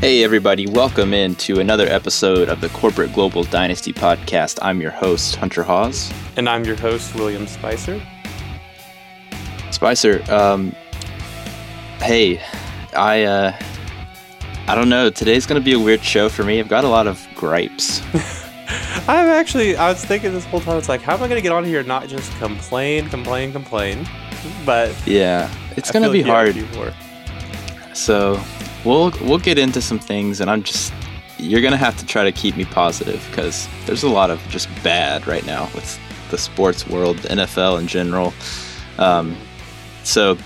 Hey, everybody, welcome in to another episode of the Corporate Global Dynasty podcast. I'm your host, Hunter Hawes. And I'm your host, William Spicer. Spicer, um, hey, I, uh, I don't know. Today's going to be a weird show for me. I've got a lot of gripes. I'm actually, I was thinking this whole time, it's like, how am I going to get on here and not just complain, complain, complain? But yeah, it's going to be hard. So we'll we'll get into some things, and I'm just you're gonna have to try to keep me positive because there's a lot of just bad right now with the sports world, the NFL in general. Um, so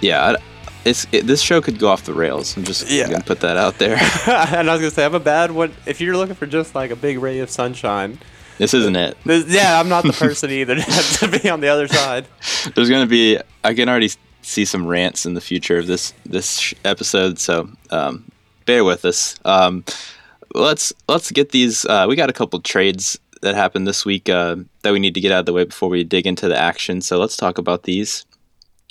yeah, it's it, this show could go off the rails. I'm just yeah. gonna put that out there. and I was gonna say I'm a bad one. If you're looking for just like a big ray of sunshine. This isn't it. This, yeah, I'm not the person either to be on the other side. There's gonna be. I can already see some rants in the future of this this episode. So um, bear with us. Um, let's let's get these. Uh, we got a couple trades that happened this week uh, that we need to get out of the way before we dig into the action. So let's talk about these.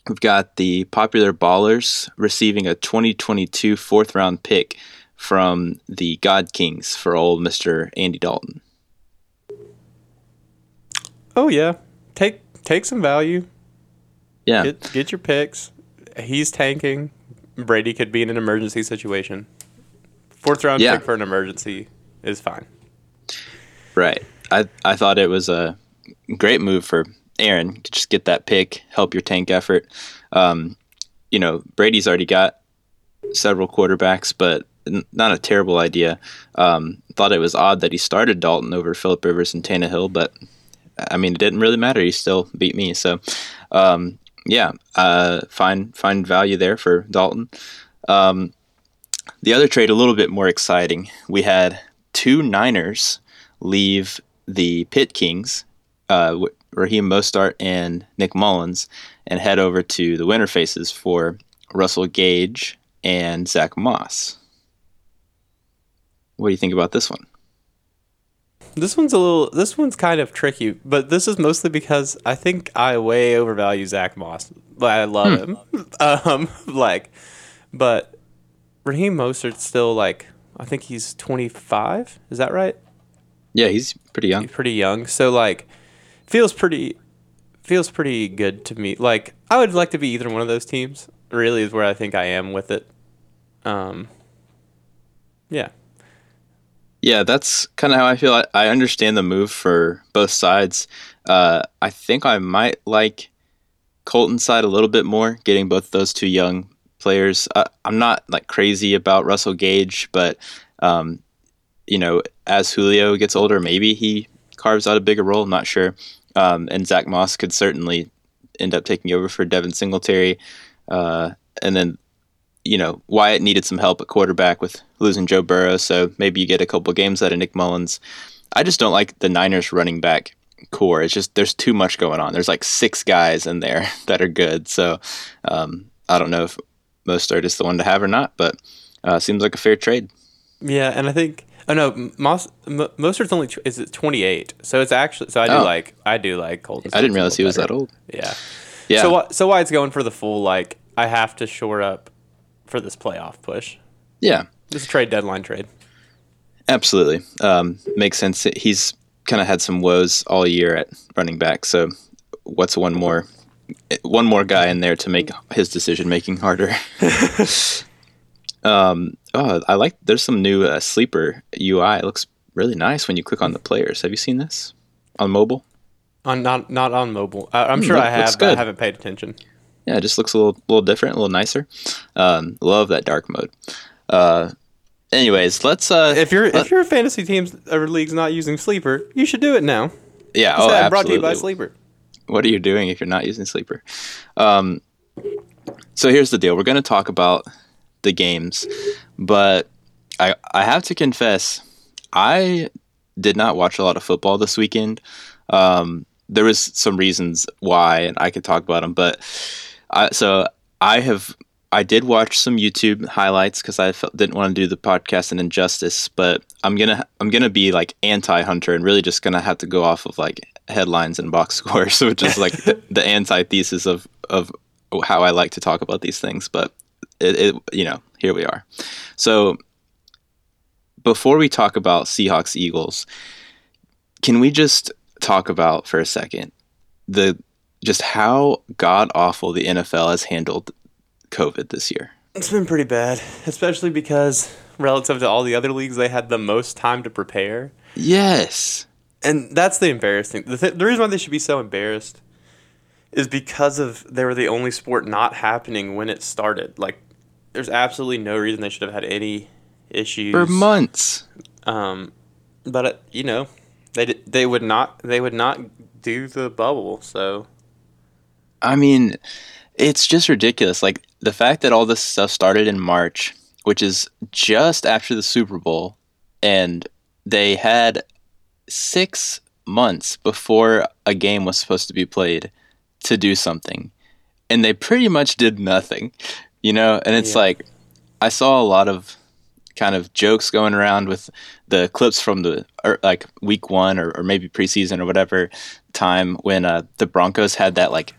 We've got the popular ballers receiving a 2022 fourth round pick from the God Kings for old Mister Andy Dalton. Oh yeah, take take some value. Yeah. Get, get your picks. He's tanking. Brady could be in an emergency situation. Fourth round yeah. pick for an emergency is fine. Right. I I thought it was a great move for Aaron to just get that pick, help your tank effort. Um, you know, Brady's already got several quarterbacks, but n- not a terrible idea. Um, thought it was odd that he started Dalton over Philip Rivers and Tannehill, but I mean, it didn't really matter. He still beat me. So, um, yeah, uh, find find value there for Dalton. Um, the other trade a little bit more exciting. We had two Niners leave the Pit Kings, uh, Raheem Mostert and Nick Mullens, and head over to the Winter Faces for Russell Gage and Zach Moss. What do you think about this one? This one's a little. This one's kind of tricky, but this is mostly because I think I way overvalue Zach Moss. But I love hmm. him. Um, like, but Raheem Mostert's still like. I think he's 25. Is that right? Yeah, he's pretty young. He's pretty young. So like, feels pretty, feels pretty good to me. Like, I would like to be either one of those teams. Really, is where I think I am with it. Um. Yeah. Yeah, that's kind of how I feel. I, I, understand the move for both sides. Uh, I think I might like Colton's side a little bit more, getting both those two young players. Uh, I'm not like crazy about Russell Gage, but um, you know, as Julio gets older, maybe he carves out a bigger role. I'm not sure. Um, and Zach Moss could certainly end up taking over for Devin Singletary. Uh, and then you know, Wyatt needed some help at quarterback with losing Joe Burrow, so maybe you get a couple games out of Nick Mullens. I just don't like the Niners running back corps. It's just there's too much going on. There's like six guys in there that are good. So um, I don't know if Mostert is the one to have or not, but uh, seems like a fair trade. Yeah, and I think oh no, Moss Mostert's only is it 28, so it's actually so I do oh. like I do like Colton. I didn't realize he was better. that old. Yeah, yeah. So so Wyatt's going for the full like I have to shore up for this playoff push. Yeah, this trade deadline trade. Absolutely, um, makes sense. He's kind of had some woes all year at running back. So, what's one more one more guy in there to make his decision making harder? um, oh, I like. There's some new uh, sleeper UI. It looks really nice when you click on the players. Have you seen this on mobile? On not not on mobile. Uh, I'm mm, sure look, I have. But I haven't paid attention yeah, it just looks a little little different, a little nicer. Um, love that dark mode. Uh, anyways, let's. Uh, if your if your fantasy teams or league's not using Sleeper, you should do it now. Yeah, oh, absolutely. Brought to you by Sleeper. What are you doing if you're not using Sleeper? Um, so here's the deal: we're going to talk about the games, but I I have to confess, I did not watch a lot of football this weekend. Um, there was some reasons why, and I could talk about them, but I, so I have I did watch some YouTube highlights because I felt, didn't want to do the podcast an injustice, but I'm gonna I'm gonna be like anti Hunter and really just gonna have to go off of like headlines and box scores, which is like the, the anti thesis of of how I like to talk about these things. But it, it you know here we are. So before we talk about Seahawks Eagles, can we just talk about for a second the just how god awful the NFL has handled COVID this year? It's been pretty bad, especially because relative to all the other leagues, they had the most time to prepare. Yes. And that's the embarrassing. The, th- the reason why they should be so embarrassed is because of they were the only sport not happening when it started. Like, there's absolutely no reason they should have had any issues for months. Um, but uh, you know, they they would not they would not do the bubble. So, I mean, it's just ridiculous. Like the fact that all this stuff started in March, which is just after the Super Bowl, and they had six months before a game was supposed to be played to do something. And they pretty much did nothing, you know? And it's yeah. like, I saw a lot of kind of jokes going around with the clips from the or like week one or, or maybe preseason or whatever time when uh, the Broncos had that like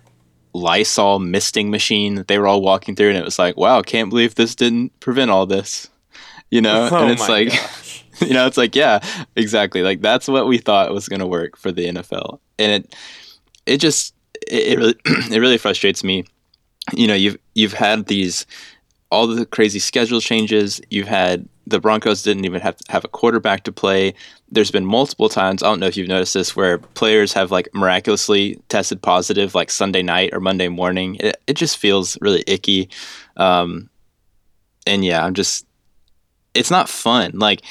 Lysol misting machine that they were all walking through, and it was like, wow, can't believe this didn't prevent all this, you know? Oh and it's like, you know, it's like, yeah, exactly. Like that's what we thought was going to work for the NFL, and it it just it, it really it really frustrates me. You know, you've you've had these all the crazy schedule changes. You've had the Broncos didn't even have have a quarterback to play. There's been multiple times. I don't know if you've noticed this, where players have like miraculously tested positive, like Sunday night or Monday morning. It, it just feels really icky. Um, and yeah, I'm just. It's not fun. Like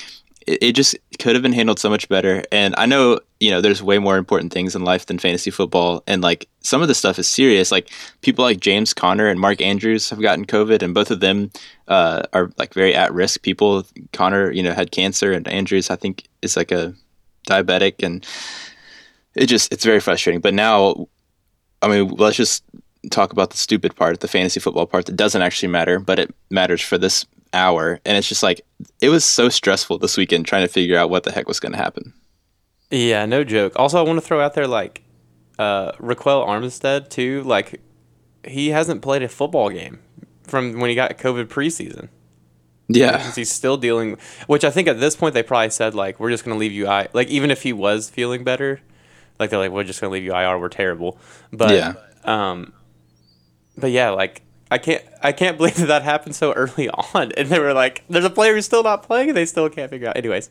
it, it just could have been handled so much better. And I know, you know, there's way more important things in life than fantasy football. And like some of the stuff is serious. Like people like James Conner and Mark Andrews have gotten COVID, and both of them uh, are like very at risk people. Conner, you know, had cancer, and Andrews, I think, is like a diabetic. And it just, it's very frustrating. But now, I mean, let's just talk about the stupid part, the fantasy football part that doesn't actually matter, but it matters for this hour, and it's just like it was so stressful this weekend trying to figure out what the heck was going to happen. Yeah, no joke. Also, I want to throw out there like uh, Ryquell Armstead too. Like he hasn't played a football game from when he got COVID preseason. Yeah, he's still dealing. Which I think at this point they probably said like we're just going to leave you. I like even if he was feeling better, like they're like we're just going to leave you IR. We're terrible. But yeah. Um, but yeah, like I can't I can't believe that that happened so early on. And they were like, "There's a player who's still not playing, and they still can't figure out." Anyways,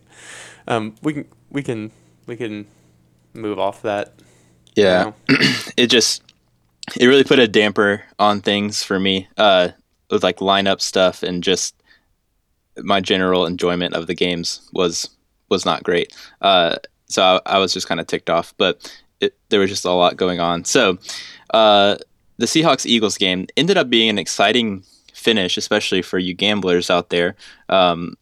um, we can we can we can move off that. Yeah, it just it really put a damper on things for me uh, with like lineup stuff and just my general enjoyment of the games was was not great. Uh, so I, I, was just kind of ticked off, but it, there was just a lot going on. So. Uh, the Seahawks Eagles game ended up being an exciting finish, especially for you gamblers out there. Um,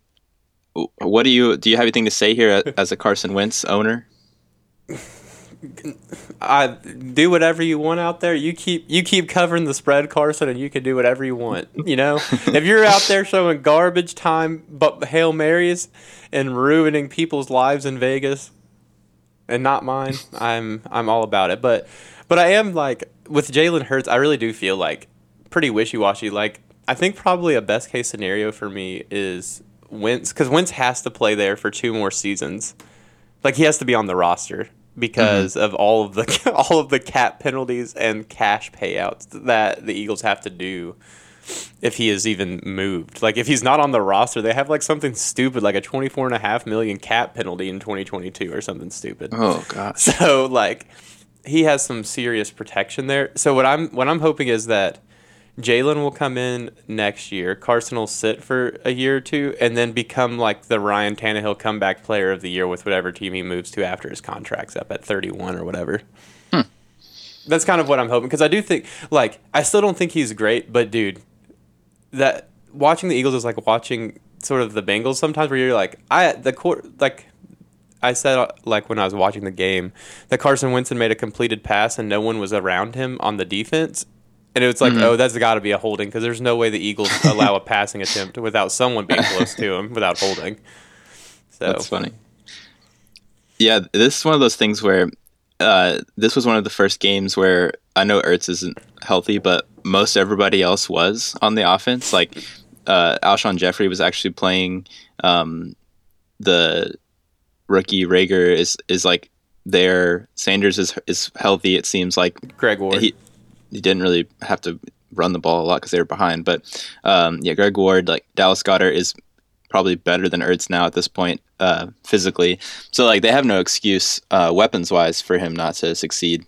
what do you do? You have anything to say here as a Carson Wentz owner? I do whatever you want out there. You keep you keep covering the spread, Carson, and you can do whatever you want. You know, if you're out there showing garbage time, but hail marys and ruining people's lives in Vegas, and not mine, I'm I'm all about it. But but I am like with Jalen Hurts, I really do feel like pretty wishy washy. Like I think probably a best case scenario for me is Wentz because Wentz has to play there for two more seasons. Like he has to be on the roster because mm-hmm. of all of the all of the cap penalties and cash payouts that the Eagles have to do if he is even moved. Like if he's not on the roster, they have like something stupid like a 24 and a half million cap penalty in 2022 or something stupid. Oh god. So like he has some serious protection there. So what I'm what I'm hoping is that Jalen will come in next year. Carson will sit for a year or two, and then become like the Ryan Tannehill comeback player of the year with whatever team he moves to after his contract's up at 31 or whatever. Hmm. That's kind of what I'm hoping because I do think like I still don't think he's great, but dude, that watching the Eagles is like watching sort of the Bengals sometimes, where you're like I the court like I said uh, like when I was watching the game that Carson Wentz made a completed pass and no one was around him on the defense. And it was like, mm-hmm. oh, that's got to be a holding because there's no way the Eagles allow a passing attempt without someone being close to him without holding. So that's funny. Yeah, this is one of those things where uh, this was one of the first games where I know Ertz isn't healthy, but most everybody else was on the offense. Like uh, Alshon Jeffery was actually playing. Um, the rookie Reagor is is like there. Sanders is is healthy. It seems like Greg Ward. he he didn't really have to run the ball a lot because they were behind. But um, yeah, Greg Ward, like Dallas Goedert, is probably better than Ertz now at this point uh, physically. So like they have no excuse uh, weapons wise for him not to succeed.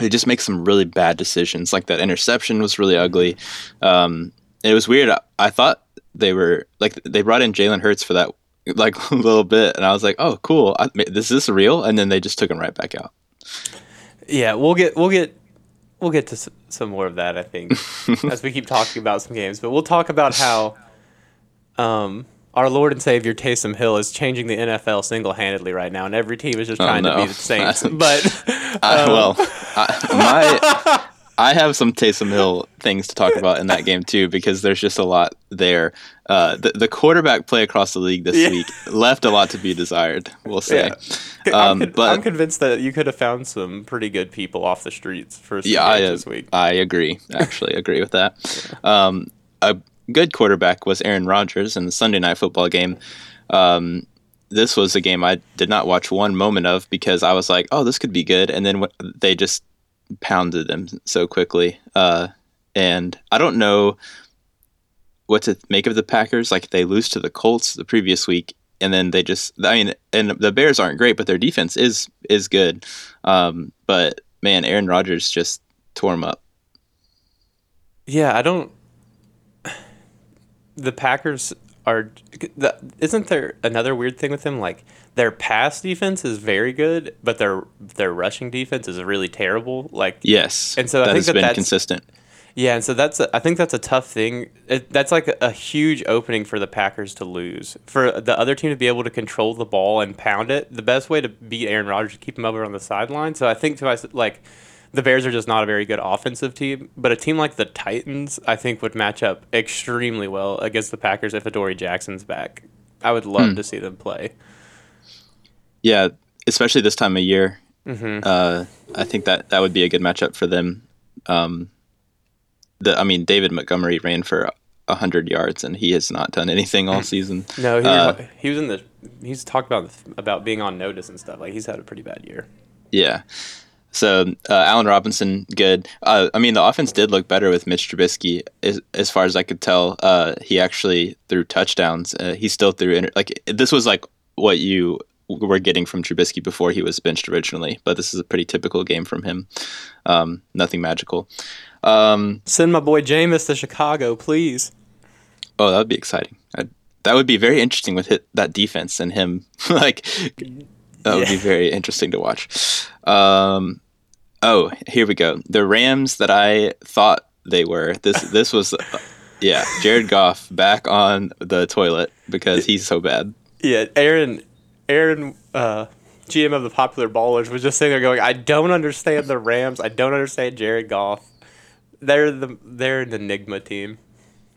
He just makes some really bad decisions. Like that interception was really ugly. Um, it was weird. I, I thought they were like they brought in Jalen Hurts for that like a little bit, and I was like, oh cool, I, is this is real? And then they just took him right back out. Yeah, we'll get we'll get we'll get to s- some more of that. I think as we keep talking about some games, but we'll talk about how um, our Lord and Savior Taysom Hill is changing the NFL single handedly right now, and every team is just Oh, trying to be the Saints. but I, um, well, I, my I have some Taysom Hill things to talk about in that game too because there's just a lot there. Uh, the the quarterback play across the league this Yeah. week left a lot to be desired. We'll say. I'm, Um, con- but I'm convinced that you could have found some pretty good people off the streets for some yeah, I, this week. I agree. Actually, agree with that. Um, a good quarterback was Aaron Rodgers in the Sunday night football game. Um, this was a game I did not watch one moment of because I was like, "Oh, this could be good," and then wh- they just pounded them so quickly. Uh, and I don't know what to make of the Packers. Like they lose to the Colts the previous week, and then they just. I mean, and the Bears aren't great, but their defense is is good. Um, but man, Aaron Rodgers just tore them up. Yeah, I don't. The Packers are. The, isn't there another weird thing with them? Like their pass defense is very good, but their their rushing defense is really terrible. Like Yes, And so I think has that been that's- consistent. yeah, and so that's a, I think that's a tough thing. It, that's like a, a huge opening for the Packers to lose. For the other team to be able to control the ball and pound it, the best way to beat Aaron Rodgers is keep him over on the sideline. So I think to myself, like the Bears are just not a very good offensive team, but a team like the Titans, I think, would match up extremely well against the Packers if Adoree Jackson's back. I would love Hmm. to see them play. Yeah, especially this time of year. Mm-hmm. Uh, I think that that would be a good matchup for them. Um, the I mean, David Montgomery ran for hundred yards, and he has not done anything all season. No, he, Uh, he was in the. He's talked about about being on notice and stuff. Like he's had a pretty bad year. Yeah. So uh, Allen Robinson, good. Uh, I mean, the offense did look better with Mitch Trubisky, as, as far as I could tell. Uh, he actually threw touchdowns. Uh, he still threw inter- like this was like what you were getting from Trubisky before he was benched originally. But this is a pretty typical game from him. Um, nothing magical. Um, Send my boy Jameis to Chicago, please. oh, that would be exciting. i that would be very interesting with hit, that defense and him. like that would be very interesting to watch. Um, oh, here we go. The Rams that I thought they were. This this was, uh, yeah, Jared Goff back on the toilet because he's so bad. Yeah, Aaron, Aaron, uh, GM of the Popular Ballers was just sitting there going, "I don't understand the Rams. I don't understand Jared Goff. They're the they're an enigma team.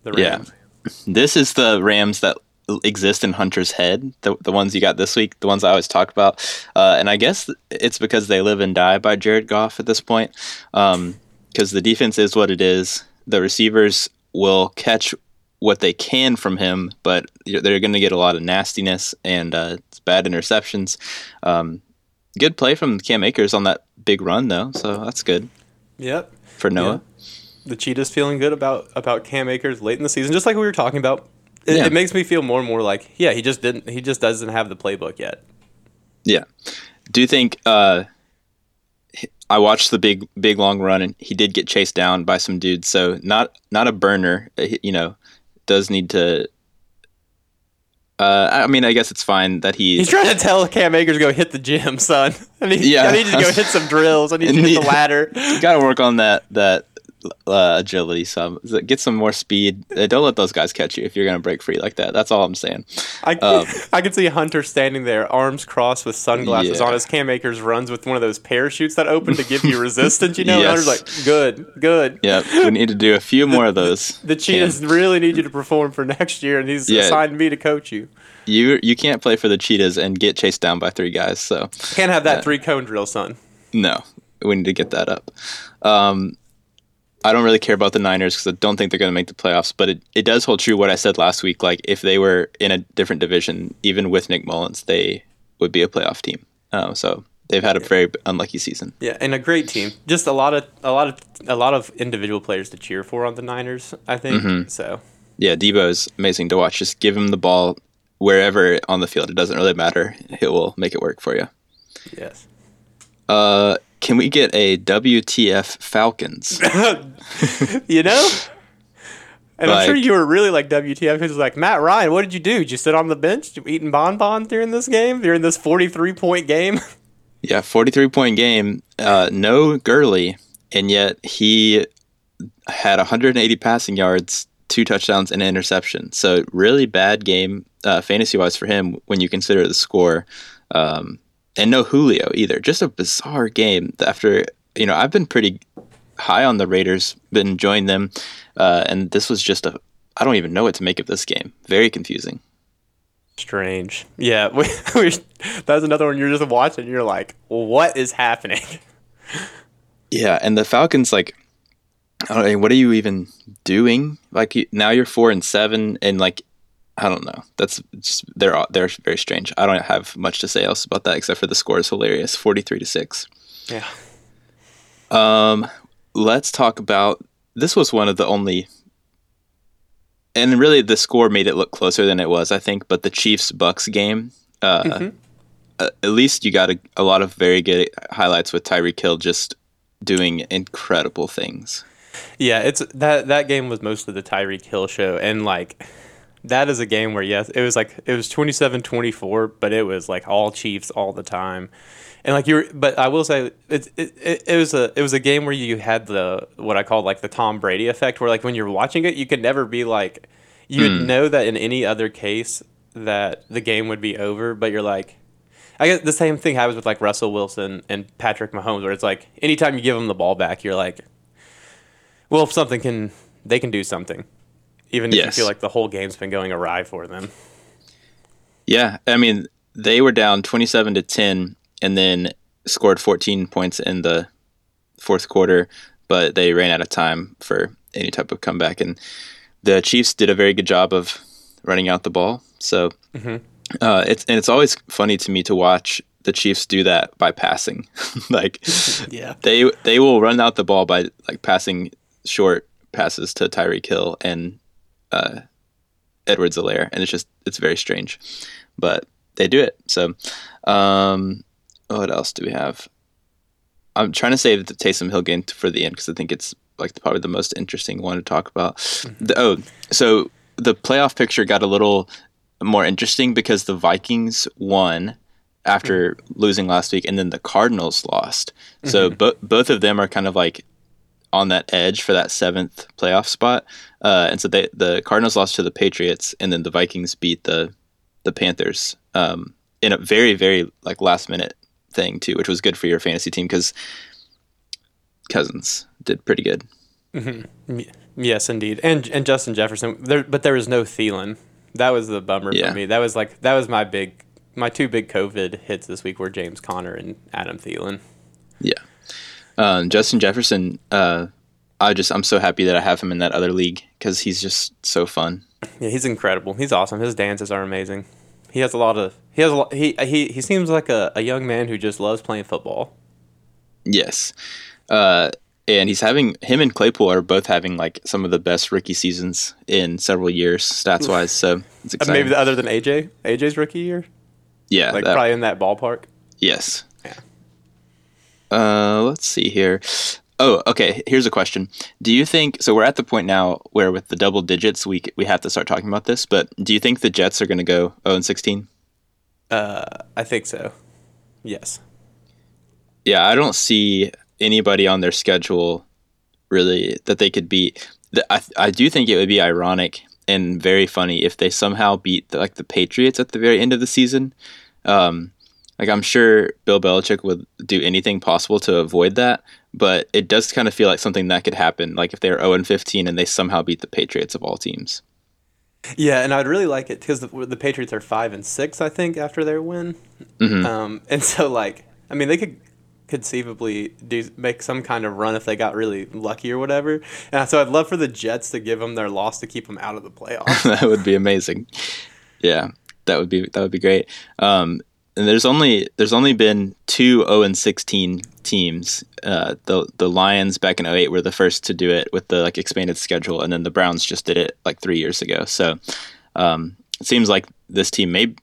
The Rams. Yeah. This is the Rams that exist in Hunter's head, the, the ones you got this week, the ones I always talk about. Uh, and I guess it's because they live and die by Jared Goff at this point. Because the defense is what it is. The receivers will catch what they can from him, but they're going to get a lot of nastiness and uh, bad interceptions. Um, good play from Cam Akers on that big run, though, so that's good Yep. for Noah. The Cheetahs feeling good about about Cam Akers late in the season, just like we were talking about. It, Yeah. it makes me feel more and more like, yeah, he just didn't. He just doesn't have the playbook yet. Yeah. Do you think uh I watched the big big long run and he did get chased down by some dudes, so not not a burner, uh, you know, does need to uh, I mean, I guess it's fine that he. He's trying to tell Cam Akers go hit the gym, son. I need, Yeah. I need you to go hit some drills. I need you to hit the ladder. You got to work on that that uh, agility some. Get some more speed. Uh, don't let those guys catch you if you're gonna break free like that. That's all I'm saying. I, Um, I can see Hunter standing there, arms crossed with sunglasses Yeah. on as Cam Akers runs with one of those parachutes that open to give you resistance, you know? Yes. Hunter's like, good, good. Yeah, we need to do a few more of those. The Cheetahs really need you to perform for next year, and he's Yeah. assigned me to coach you. You you can't play for the Cheetahs and get chased down by three guys. So Can't have that three cone drill, son. no, we need to get that up. Um, I don't really care about the Niners because I don't think they're going to make the playoffs. But it, it does hold true what I said last week. Like if they were in a different division, even with Nick Mullens, they would be a playoff team. Um, so they've had a very unlucky season. Yeah, and a great team. Just a lot of a lot of a lot of individual players to cheer for on the Niners. I think Mm-hmm. so. Yeah, Deebo is amazing to watch. Just give him the ball wherever on the field. It doesn't really matter. It will make it work for you. Yes. Uh, can we get a WTF Falcons? you know. And I'm sure you were really like WTF because like Matt Ryan, what did you do? Did you sit on the bench eating bonbons during this game during this 43 point game? Yeah, 43 point game. Uh, no Gurley, and yet he had 180 passing yards, two touchdowns, and an interception. So, really bad game uh, fantasy wise for him when you consider the score. Um, and no Julio either. Just a bizarre game. After, you know, I've been pretty high on the Raiders, been enjoying them. Uh, and this was just a, I don't even know what to make of this game. Very confusing. Strange. Yeah, we, we, that was another one you're just watching. And you're like, what is happening? Yeah, and the Falcons, like, I don't know, what are you even doing? Like, now you're four and seven, and like, I don't know. That's just they're they're very strange. I don't have much to say else about that except for the score is hilarious, forty three to six. Yeah. Um, let's talk about this. Was one of the only, and really the score made it look closer than it was, I think. But the Chiefs Bucks game, uh, uh, at least you got a, a lot of very good highlights with Tyreek Hill just doing incredible things. Yeah, it's that that game was mostly the Tyreek Hill show and like that is a game where yes, it was like it was 27-24, but it was like all Chiefs all the time. And like you were but I will say it, it, it, was a it was a game where you had the what I call like the Tom Brady effect where like when you're watching it, you could never be like you would hmm. know that in any other case that the game would be over, but you're like I guess the same thing happens with like Russell Wilson and Patrick Mahomes, where it's like anytime you give them the ball back, you're like, well, if something can, they can do something, even if Yes. you feel like the whole game's been going awry for them. Yeah, I mean they were down twenty seven to ten, and then scored fourteen points in the fourth quarter, but they ran out of time for any type of comeback, and the Chiefs did a very good job of running out the ball. So uh, it's and it's always funny to me to watch the Chiefs do that by passing, like Yeah. they they will run out the ball by like passing short passes to Tyreek Hill and uh, Edwards-Helaire, and it's just it's very strange, but they do it. So, um, what else do we have? I'm trying to save the Taysom Hill game for the end because I think it's like probably the most interesting one to talk about. The, oh, so the playoff picture got a little more interesting because the Vikings won after losing last week, and then the Cardinals lost. So bo- both of them are kind of like on that edge for that seventh playoff spot. Uh, and so they, the Cardinals lost to the Patriots, and then the Vikings beat the the Panthers um, in a very very like last minute thing too, which was good for your fantasy team because Cousins did pretty good. Y- Yes, indeed, and and Justin Jefferson. There, but there was no Thielen. That was the bummer Yeah. for me. That was like that was my big, my two big COVID hits this week were James Conner and Adam Thielen. Yeah, um, Justin Jefferson. Uh, I just I'm so happy that I have him in that other league because he's just so fun. Yeah, he's incredible. He's awesome. His dances are amazing. He has a lot of he has a lot, he he he seems like a, a young man who just loves playing football. Yes. Uh, and he's having him and Claypool are both having like some of the best rookie seasons in several years stats wise. So it's Uh, exciting. Maybe other than AJ, AJ's rookie year, yeah, like that- probably in that ballpark. yes. Uh, let's see here. Oh, okay. Here's a question. Do you think so? We're at the point now where with the double digits, we we have to start talking about this. But do you think the Jets are going to go 0 and 16? Uh, I think so. Yes. Yeah, I don't see anybody on their schedule really that they could beat. I I do think it would be ironic and very funny if they somehow beat the, like the Patriots at the very end of the season. Um, like I'm sure Bill Belichick would do anything possible to avoid that, but it does kind of feel like something that could happen. Like if they're 0 and 15 and they somehow beat the Patriots of all teams. Yeah, and I'd really like it because the, the Patriots are five and six, I think, after their win. Mhm. Um, and so like, I mean, they could conceivably do make some kind of run if they got really lucky or whatever. And so I'd love for the Jets to give them their loss to keep them out of the playoffs. that would be amazing. Yeah, that would be that would be great. Um, and there's only there's only been two 0 and 16 teams. Uh, the the Lions back in 08 were the first to do it with the like expanded schedule, and then the Browns just did it like three years ago. So um, it seems like this team may.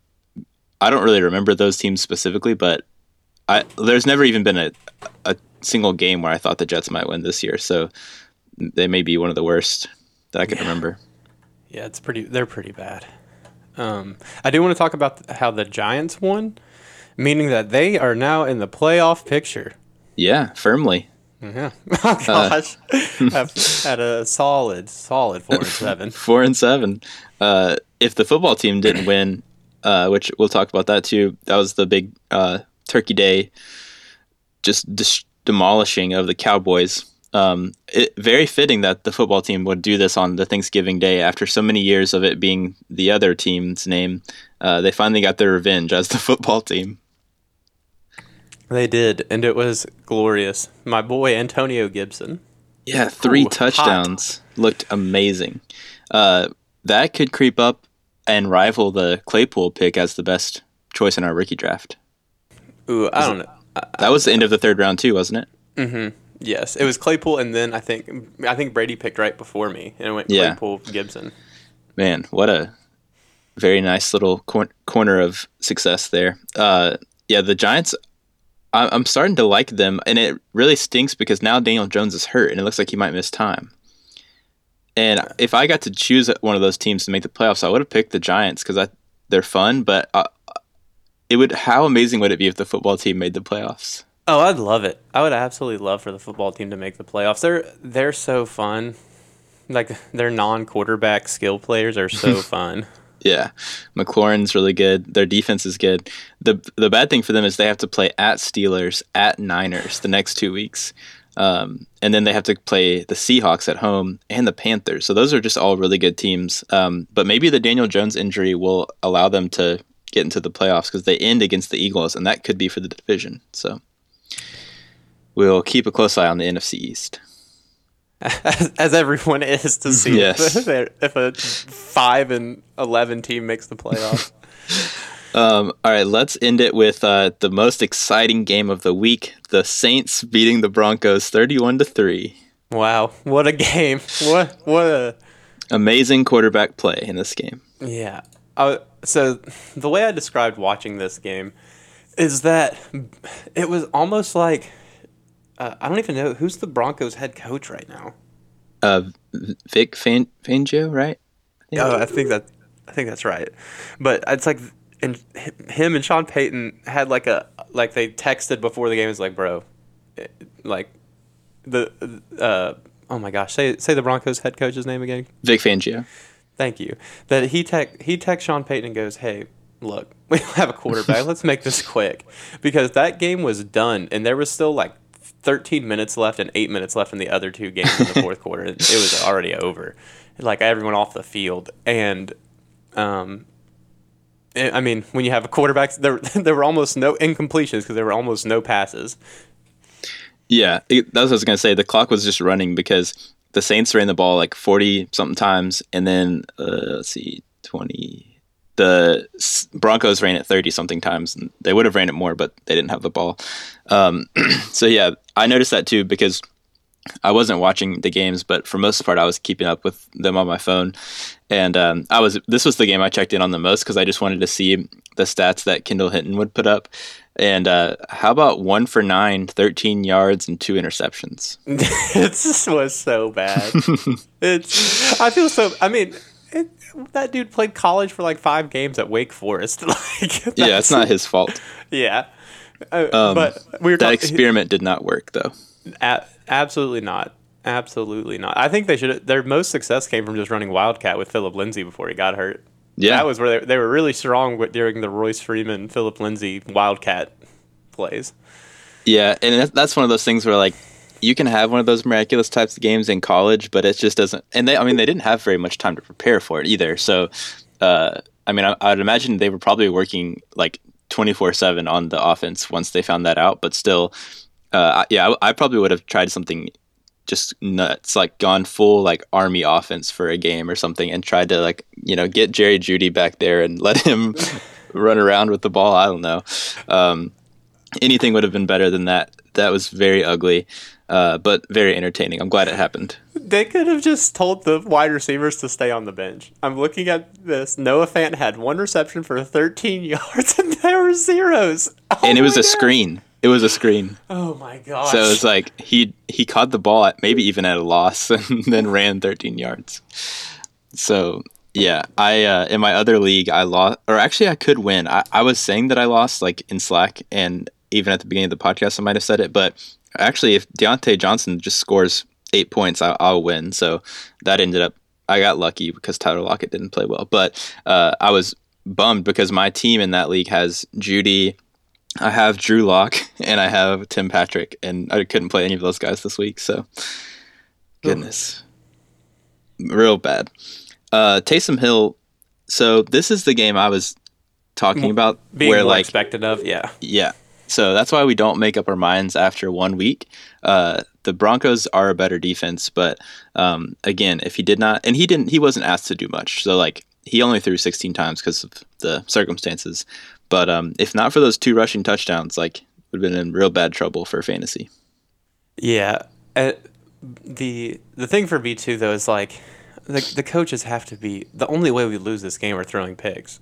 I don't really remember those teams specifically, but I there's never even been a a single game where I thought the Jets might win this year. So they may be one of the worst that I can Yeah. remember. Yeah, it's pretty. They're pretty bad. Um, I do want to talk about how the Giants won, meaning that they are now in the playoff picture. Yeah, firmly. Yeah. Oh gosh, Have had a solid, solid four and seven. four and seven. Uh, if the football team didn't win, uh, which we'll talk about that too, that was the big uh, Turkey Day, just dis- demolishing of the Cowboys. Um, it, very fitting that the football team would do this on the Thanksgiving Day after so many years of it being the other team's name. Uh, they finally got their revenge as the football team. They did, and it was glorious. My boy Antonio Gibson. Yeah, three Ooh, hot. touchdowns looked amazing. Uh, that could creep up and rival the Claypool pick as the best choice in our rookie draft. Ooh, I don't know. That was the end of the third round too, wasn't it? Yes, it was Claypool, and then I think I think Brady picked right before me, and it went Yeah. Claypool Gibson. Man, what a very nice little cor- corner of success there. Uh, yeah, the Giants. I- I'm starting to like them, and it really stinks because now Daniel Jones is hurt, and it looks like he might miss time. And if I got to choose one of those teams to make the playoffs, I would have picked the Giants because they're fun. But uh, it would. How amazing would it be if the football team made the playoffs? Oh, I'd love it. I would absolutely love for the football team to make the playoffs. They're they're so fun. Like their non-quarterback skill players are so fun. Yeah, McLaurin's really good. Their defense is good. the The bad thing for them is they have to play at Steelers, at Niners the next two weeks, um, and then they have to play the Seahawks at home and the Panthers. So those are just all really good teams. Um, but maybe the Daniel Jones injury will allow them to get into the playoffs because they end against the Eagles, and that could be for the division. So we'll keep a close eye on the NFC East. as, as everyone is to see Yes. if, if a five and eleven team makes the playoffs. Um, all right, let's end it with uh, the most exciting game of the week: the Saints beating the Broncos, thirty-one to three. wow, what a game! What what a Amazing quarterback play in this game. yeah. I, so the way I described watching this game is that it was almost like uh, I don't even know who's the Broncos head coach right now. Uh, Vic Fan- Fangio, right? Oh, I think that I think that's right. But it's like and him and Sean Payton had like a like they texted before the game. It's like, bro, eh, like the uh oh my gosh, say say the Broncos head coach's name again. Vic Fangio. Thank you. That he tech he texts Sean Payton and goes, hey. Look, we don't have a quarterback. Let's make this quick because that game was done, and there was still like 13 minutes left and eight minutes left in the other two games in the fourth quarter. It was already over. Like everyone off the field, and um, I I mean, when you have a quarterback, there there were almost no incompletions because there were almost no passes. Yeah, it, that's what I was gonna say. The clock was just running because the Saints ran the ball like forty something times, and then uh, let's see, twenty. The Broncos ran it thirty something times. And they would have ran it more, but they didn't have the ball. Um, so yeah, I noticed that too because I wasn't watching the games, but for most part, I was keeping up with them on my phone. And um, I was. This was the game I checked in on the most because I just wanted to see the stats that Kendall Hinton would put up. And uh, how about one for nine, 13 yards, and two interceptions? this was so bad. it's I feel so. I mean. It, that dude played college for like five games at Wake Forest. like, Yeah, it's not his fault. Yeah, Um, but we were That experiment did not work, though. A- absolutely not. Absolutely not. I think they should. Their most success came from just running Wildcat with Phillip Lindsay before he got hurt. Yeah, That was where they, they were really strong with, during the Royce Freeman, Phillip Lindsay Wildcat plays. yeah, and that's- one of those things where like you can have one of those miraculous types of games in college, but it just doesn't. And they, I mean, they didn't have very much time to prepare for it either. So, uh, I mean, I, I'd imagine they were probably working like twenty four seven on the offense once they found that out. But still, uh, yeah, I, I probably would have tried something just nuts, like gone full like army offense for a game or something, and tried to like you know get Jerry Jeudy back there and let him run around with the ball. I don't know. Um, anything would have been better than that. That was very ugly, uh, but very entertaining. I'm glad it happened. They could have just told the wide receivers to stay on the bench. I'm looking at this. Noah Fant had one reception for 13 yards, and there were zeros. Oh and it was a God. screen. It was a screen. Oh my gosh! So it's like he he caught the ball at maybe even at a loss and then ran 13 yards. So yeah, I uh, in my other league I lost, or actually I could win. I, I was saying that I lost like in Slack, and even at the beginning of the podcast I might have said it, but actually if Diontae Johnson just scores eight points, I, I'll win. So that ended up I got lucky because Tyler Lockett didn't play well, but uh, I was bummed because my team in that league has Jeudy. I have Drew Lock and I have Tim Patrick, and I couldn't play any of those guys this week. So, goodness, real bad. Uh, Taysom Hill. So this is the game I was talking about, being where like expected of, yeah. yeah. So that's why we don't make up our minds after one week. Uh, the Broncos are a better defense, but um, again, if he did not, and he didn't, he wasn't asked to do much. So like he only threw 16 times because of the circumstances. But um, if not for those two rushing touchdowns, like would have been in real bad trouble for fantasy. Yeah. Uh, the the thing for me too though is like the the coaches have to be the only way we lose this game are throwing pigs.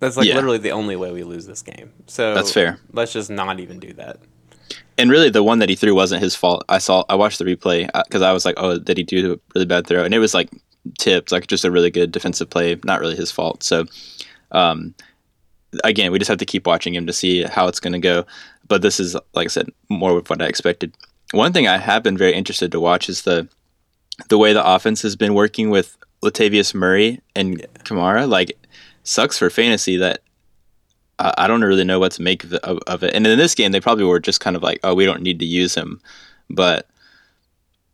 That's like Yeah. literally the only way we lose this game. So That's fair. Let's just not even do that. And really, the one that he threw wasn't his fault. I saw, I watched the replay because I was like, "Oh, did he do a really bad throw?" And it was like tipped, like just a really good defensive play, not really his fault. So, um, again, we just have to keep watching him to see how it's going to go. But this is, like I said, more of what I expected. One thing I have been very interested to watch is the the way the offense has been working with Latavius Murray and Kamara. Like, sucks for fantasy that I don't really know what to make of, of, of it. And in this game, they probably were just kind of like, oh, we don't need to use him. But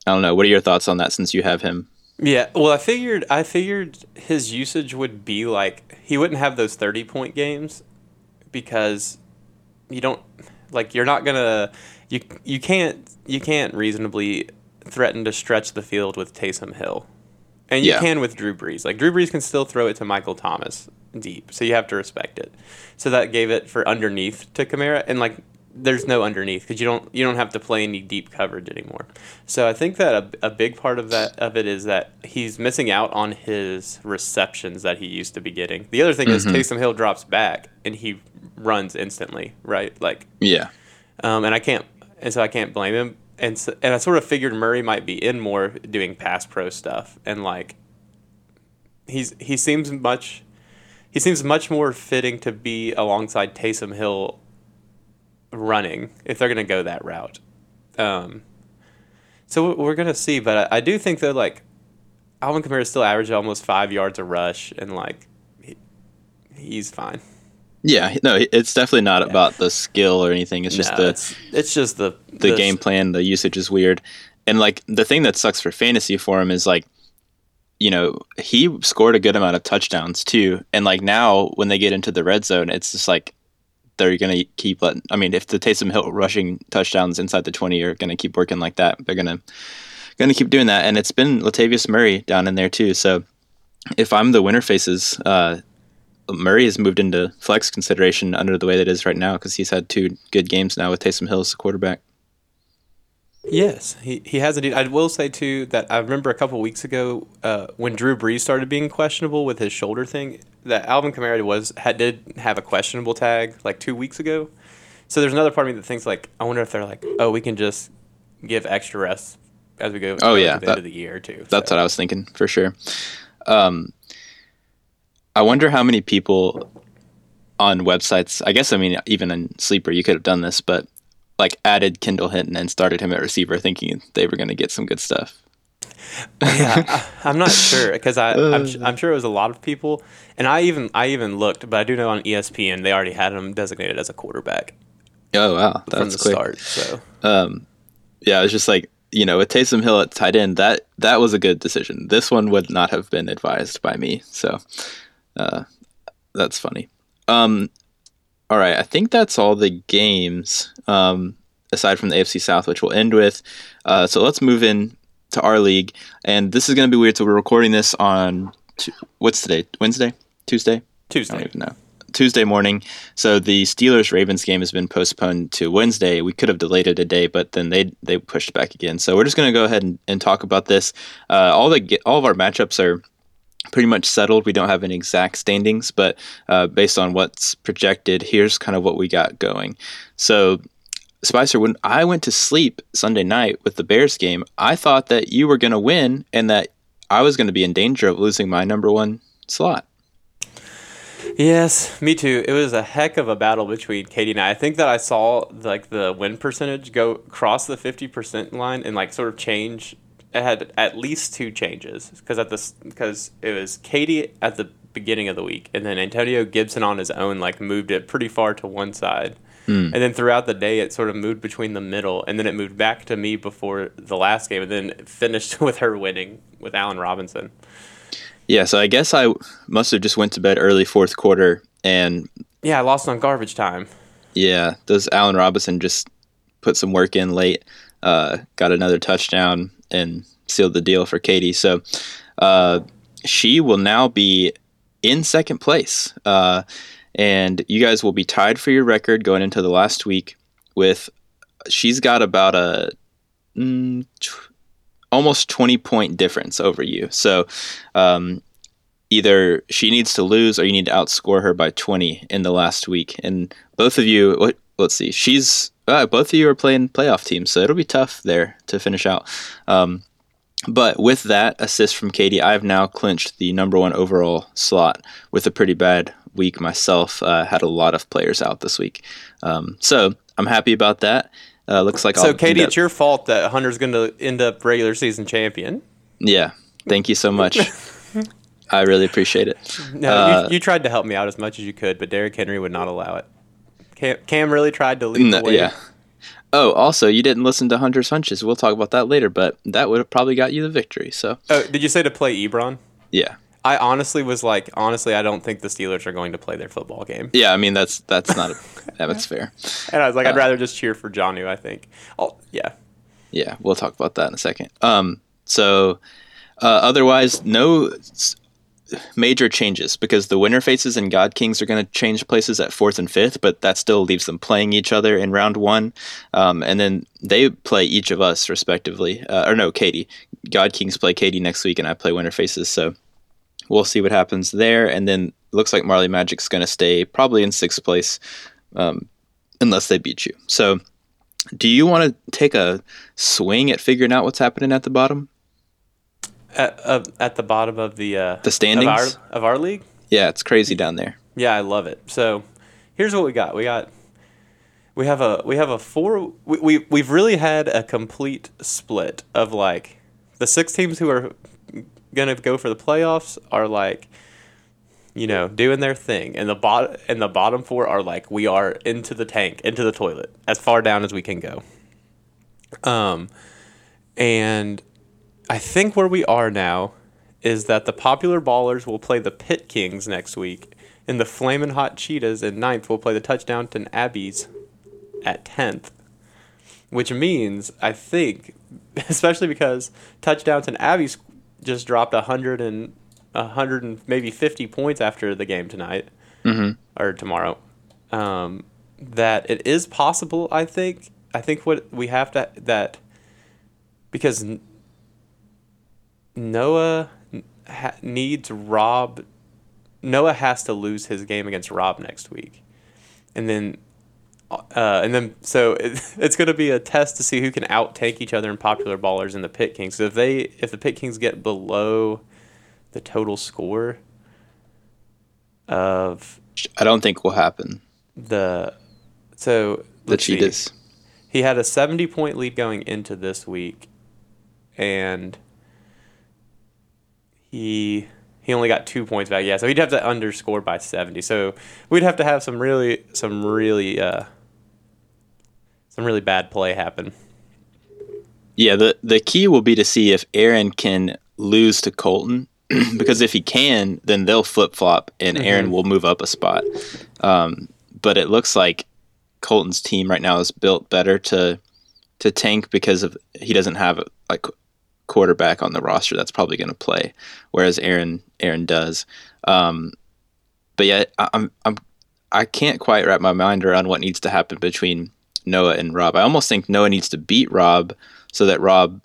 I don't know. What are your thoughts on that since you have him? Yeah, well, I figured I figured his usage would be like he wouldn't have those thirty point games because you don't like you're not gonna you you can't you can't reasonably threaten to stretch the field with Taysom Hill, and you Yeah. can with Drew Brees. Like Drew Brees can still throw it to Michael Thomas deep, so you have to respect it. So that gave it for underneath to Kamara, and like there's no underneath because you don't you don't have to play any deep coverage anymore. So I think that a, a big part of that of it is that he's missing out on his receptions that he used to be getting. The other thing is Taysom Hill drops back and he runs instantly, right? Like, Yeah. um, and I can't, and so I can't blame him. And so, and I sort of figured Murray might be in more doing pass pro stuff, and like he's he seems much he seems much more fitting to be alongside Taysom Hill running if they're going to go that route. Um, so we- we're going to see, but I, I do think that like Alvin Kamara still averaged almost five yards a rush, and like he, he's fine. Yeah. No, it's definitely not about the skill or anything. It's just No, the it's, it's just the the game plan, the usage is weird. And like the thing that sucks for fantasy for him is like, you know, he scored a good amount of touchdowns too. And like now when they get into the red zone, it's just like they're gonna keep letting I mean, if the Taysom Hill rushing touchdowns inside the twenty are gonna keep working like that, they're gonna gonna keep doing that. And it's been Latavius Murray down in there too. So if I'm the winner faces, uh Murray has moved into flex consideration under the way that it is right now because he's had two good games now with Taysom Hill as the quarterback. Yes, he, he has indeed. I will say too that I remember a couple weeks ago uh, when Drew Brees started being questionable with his shoulder thing. That Alvin Kamara was had did have a questionable tag like two weeks ago. So there's another part of me that thinks like I wonder if they're like oh we can just give extra rest as we go. Oh, yeah, the that- end of the year too. That's So, what I was thinking for sure. Um, I wonder how many people on websites. I guess I mean even in Sleeper you could have done this, but like added Kendall Hinton and started him at receiver, thinking they were going to get some good stuff. yeah, I, I'm not sure because I I'm, uh. I'm sure it was a lot of people, and I even I even looked, but I do know on ESPN they already had him designated as a quarterback Oh wow, from that's the quick. start. So um, Yeah, it was just like you know with Taysom Hill at tight end, that that was a good decision. This one would not have been advised by me, so uh, that's funny. Um, all right, I think that's all the games. Um, aside from the AFC South, which we'll end with. Uh, so let's move in to our league, and this is going to be weird. So we're recording this on t- what's today? Wednesday, Tuesday, Tuesday. I don't even know. Tuesday morning. So the Steelers Ravens game has been postponed to Wednesday. We could have delayed it a day, but then they they pushed back again. So we're just going to go ahead and, and talk about this. Uh, all the all of our matchups are pretty much settled. We don't have any exact standings, but uh, based on what's projected, here's kind of what we got going. So. Spicer, when I went to sleep Sunday night with the Bears game, I thought that you were going to win and that I was going to be in danger of losing my number one slot. Yes, me too. It was a heck of a battle between Katie and I. I think that I saw like the win percentage go cross the fifty percent line and like sort of change. It had at least two changes because at this because it was Katie at the beginning of the week and then Antonio Gibson on his own like moved it pretty far to one side. And then throughout the day, it sort of moved between the middle, and then it moved back to me before the last game, and then finished with her winning with Allen Robinson. Yeah, so I guess I must have just went to bed early fourth quarter, and Yeah, I lost on garbage time. yeah, does Allen Robinson just put some work in late, uh, got another touchdown, and sealed the deal for Katie. So uh, she will now be in second place, uh, and you guys will be tied for your record going into the last week. With she's got about a mm, almost twenty point difference over you. So. Um, either she needs to lose or you need to outscore her by 20 in the last week. And both of you, what, let's see, she's uh, both of you are playing playoff teams, so it'll be tough there to finish out. Um, but with that assist from Katie, I've now clinched the number one overall slot with a pretty bad week myself. Uh, had a lot of players out this week, um, so I'm happy about that. Uh, looks like So, I'll Katie, it's your fault that Hunter's going to end up regular season champion. yeah. Thank you so much. I really appreciate it. No, Uh, you, you tried to help me out as much as you could, but Derrick Henry would not allow it. Cam, Cam really tried to lead No, the way. yeah. Oh, also, you didn't listen to Hunter's hunches. We'll talk about that later, but that would have probably got you the victory. So, Oh, did you say to play Ebron? yeah, I honestly was like, honestly, I don't think the Steelers are going to play their football game. yeah. I mean, that's that's not a, that's fair. And I was like, Uh. I'd rather just cheer for Jonnu, I think. Oh, yeah. Yeah, we'll talk about that in a second. Um, so, uh, otherwise, no major changes because the Winter Faces and God Kings are going to change places at fourth and fifth, but that still leaves them playing each other in round one, um, and then they play each of us respectively. Uh, or no, Katie. God Kings play Katie next week, and I play Winter Faces. So we'll see what happens there. And then looks like Marley Magic's going to stay probably in sixth place, um, unless they beat you. So. Do you want to take a swing at figuring out what's happening at the bottom? At, uh, at the bottom of the uh, The standings? of our, of our league. Yeah, it's crazy down there. Yeah, I love it. So, here's what we got. We got we have a we have a four we, we we've really had a complete split of like the six teams who are going to go for the playoffs are like you know, doing their thing. And the bot and the bottom four are like we are into the tank, into the toilet, as far down as we can go. Um and I think where we are now is that the popular ballers will play the Pit Kings next week, and the Flamin' Hot Cheetahs in ninth will play the Touchdown to Abbeys at tenth. Which means I think, especially because Touchdown to Abbeys just dropped a hundred and a hundred and maybe fifty points after the game tonight or tomorrow, um, that it is possible. I think. I think what we have to that because Noah ha- needs Rob. Noah has to lose his game against Rob next week, and then, uh, and then so it, it's going to be a test to see who can out tank each other in popular ballers in the Pit Kings. So if they if the Pit Kings get below the total score of I don't think will happen. the so The see. Cheetahs. He had a 70 point lead going into this week, and he he only got two points back. Yeah, so he'd have to underscore by 70. So we'd have to have some really some really uh, some really bad play happen. Yeah, the the key will be to see if Aaron can lose to Colton, because if he can, then they'll flip flop and Aaron will move up a spot. Um, but it looks like Colton's team right now is built better to to tank because of he doesn't have like quarterback on the roster that's probably going to play, whereas Aaron Aaron does. Um, but yeah, I, I'm I'm I can't quite wrap my mind around what needs to happen between Noah and Rob. I almost think Noah needs to beat Rob so that Rob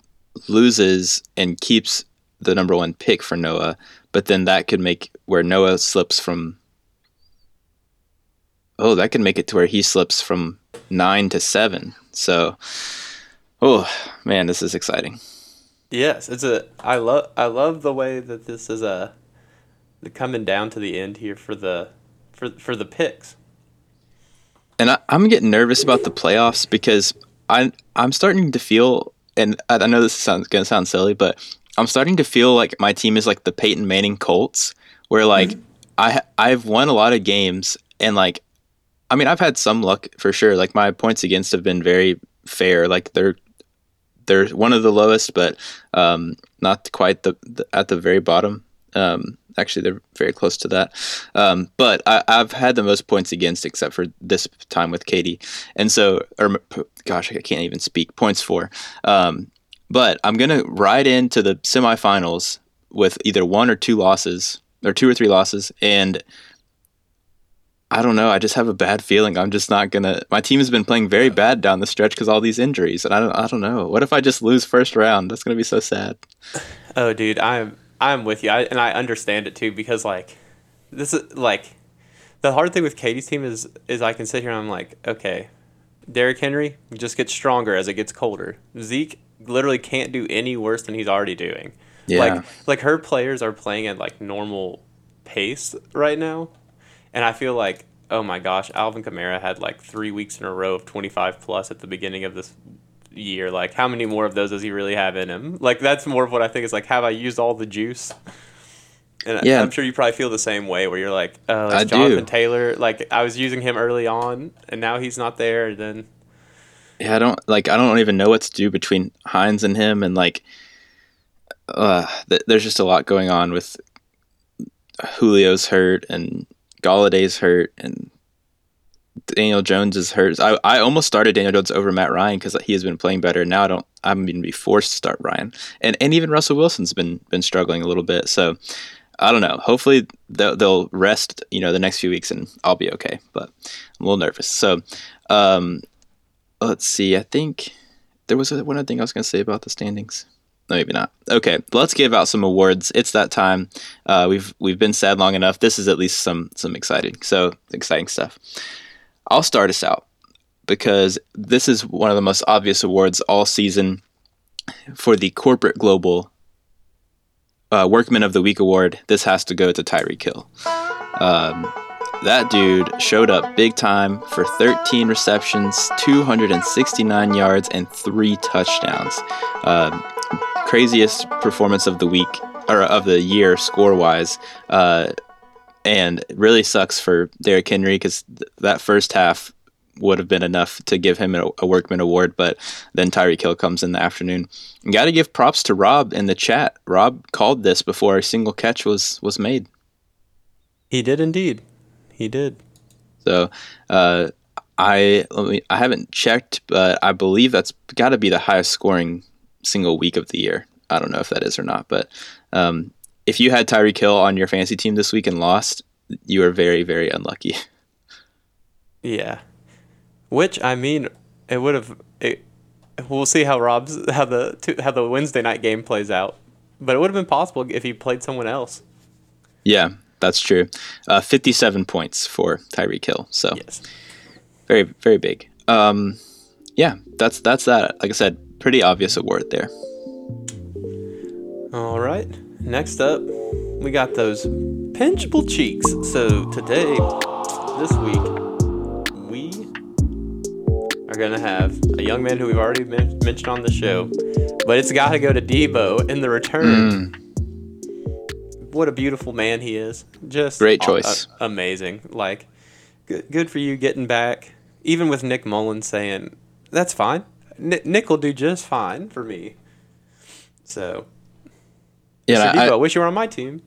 loses and keeps the number one pick for Noah. But then that could make where Noah slips from. Oh, that could make it to where he slips from nine to seven. So, oh man, this is exciting. Yes, it's a. I love. I love the way that this is a. Coming down to the end here for the, for for the picks. And I, I'm getting nervous about the playoffs because I I'm starting to feel, and I know this sounds gonna sound silly, but I'm starting to feel like my team is like the Peyton Manning Colts, where like mm-hmm. I I've won a lot of games and like I mean I've had some luck for sure. Like my points against have been very fair. Like they're they're one of the lowest, but um, not quite the, the, at the very bottom. Um, actually, they're very close to that. Um, but I, have had the most points against, except for this time with Katie, and so or gosh, I can't even speak points for. Um, but I'm gonna ride into the semifinals with either one or two losses, or two or three losses, and I don't know. I just have a bad feeling. I'm just not gonna. My team has been playing very bad down the stretch because all these injuries, and I don't. I don't know. What if I just lose first round? That's gonna be so sad. Oh, dude, I'm I'm with you, I, and I understand it too because like this is like the hard thing with Katie's team is is I can sit here and I'm like, okay, Derrick Henry just gets stronger as it gets colder. Zeke literally can't do any worse than he's already doing. Yeah. Like like her players are playing at like normal pace right now and I feel like, oh my gosh, Alvin Kamara had like three weeks in a row of 25 plus at the beginning of this year. Like, how many more of those does he really have in him? Like, that's more of what I think is like, have I used all the juice? And yeah. I'm sure you probably feel the same way where you're like, oh, it's I Jonathan do. Taylor. Like, I was using him early on and now he's not there. And then. Yeah, I don't like. I don't even know what to do between Hines and him, and like, uh, th- there's just a lot going on with Julio's hurt, and Golladay's hurt and Daniel Jones is hurt. I, I almost started Daniel Jones over Matt Ryan because he has been playing better. Now I don't. I'm going to be forced to start Ryan, and and even Russell Wilson's been been struggling a little bit. So I don't know. Hopefully they'll, they'll rest. You know, the next few weeks, and I'll be okay. But I'm a little nervous. So um, let's see. I think there was one other thing I was going to say about the standings maybe not. Okay, let's give out some awards. It's that time. Uh, we've we've been sad long enough. This is at least some some exciting so exciting stuff. I'll start us out because this is one of the most obvious awards all season for the corporate global uh, Workman of the Week award. This has to go to Tyreek Hill. Um, that dude showed up big time for 13 receptions, 269 yards, and three touchdowns. Um, craziest performance of the week or of the year score wise. Uh, and it really sucks for Derrick Henry because th- that first half would have been enough to give him a, a Workman award, but then Tyreek Hill comes in the afternoon. Got to give props to Rob in the chat. Rob called this before a single catch was was made. He did indeed. He did. So, uh, I me, I haven't checked, but I believe that's got to be the highest scoring single week of the year. I don't know if that is or not, but um, if you had Tyreek Hill on your fantasy team this week and lost, you are very, very unlucky. Yeah, which I mean, it would have. It, we'll see how Rob's how the how the Wednesday night game plays out, but it would have been possible if he played someone else. Yeah, that's true. Uh, Fifty-seven points for Tyreek Hill. So yes. very, very big. Um, yeah, that's that's that. Like I said, pretty obvious award there. All right. Next up, we got those pinchable cheeks. So today, this week, we are going to have a young man who we've already men- mentioned on the show, but it's got to go to Deebo in the return. Mm. What a beautiful man he is. Just great choice. amazing. Like, good, good for you getting back. Even with Nick Mullens saying, that's fine. Nick will do just fine for me. So, yeah, I, I wish you were on my team.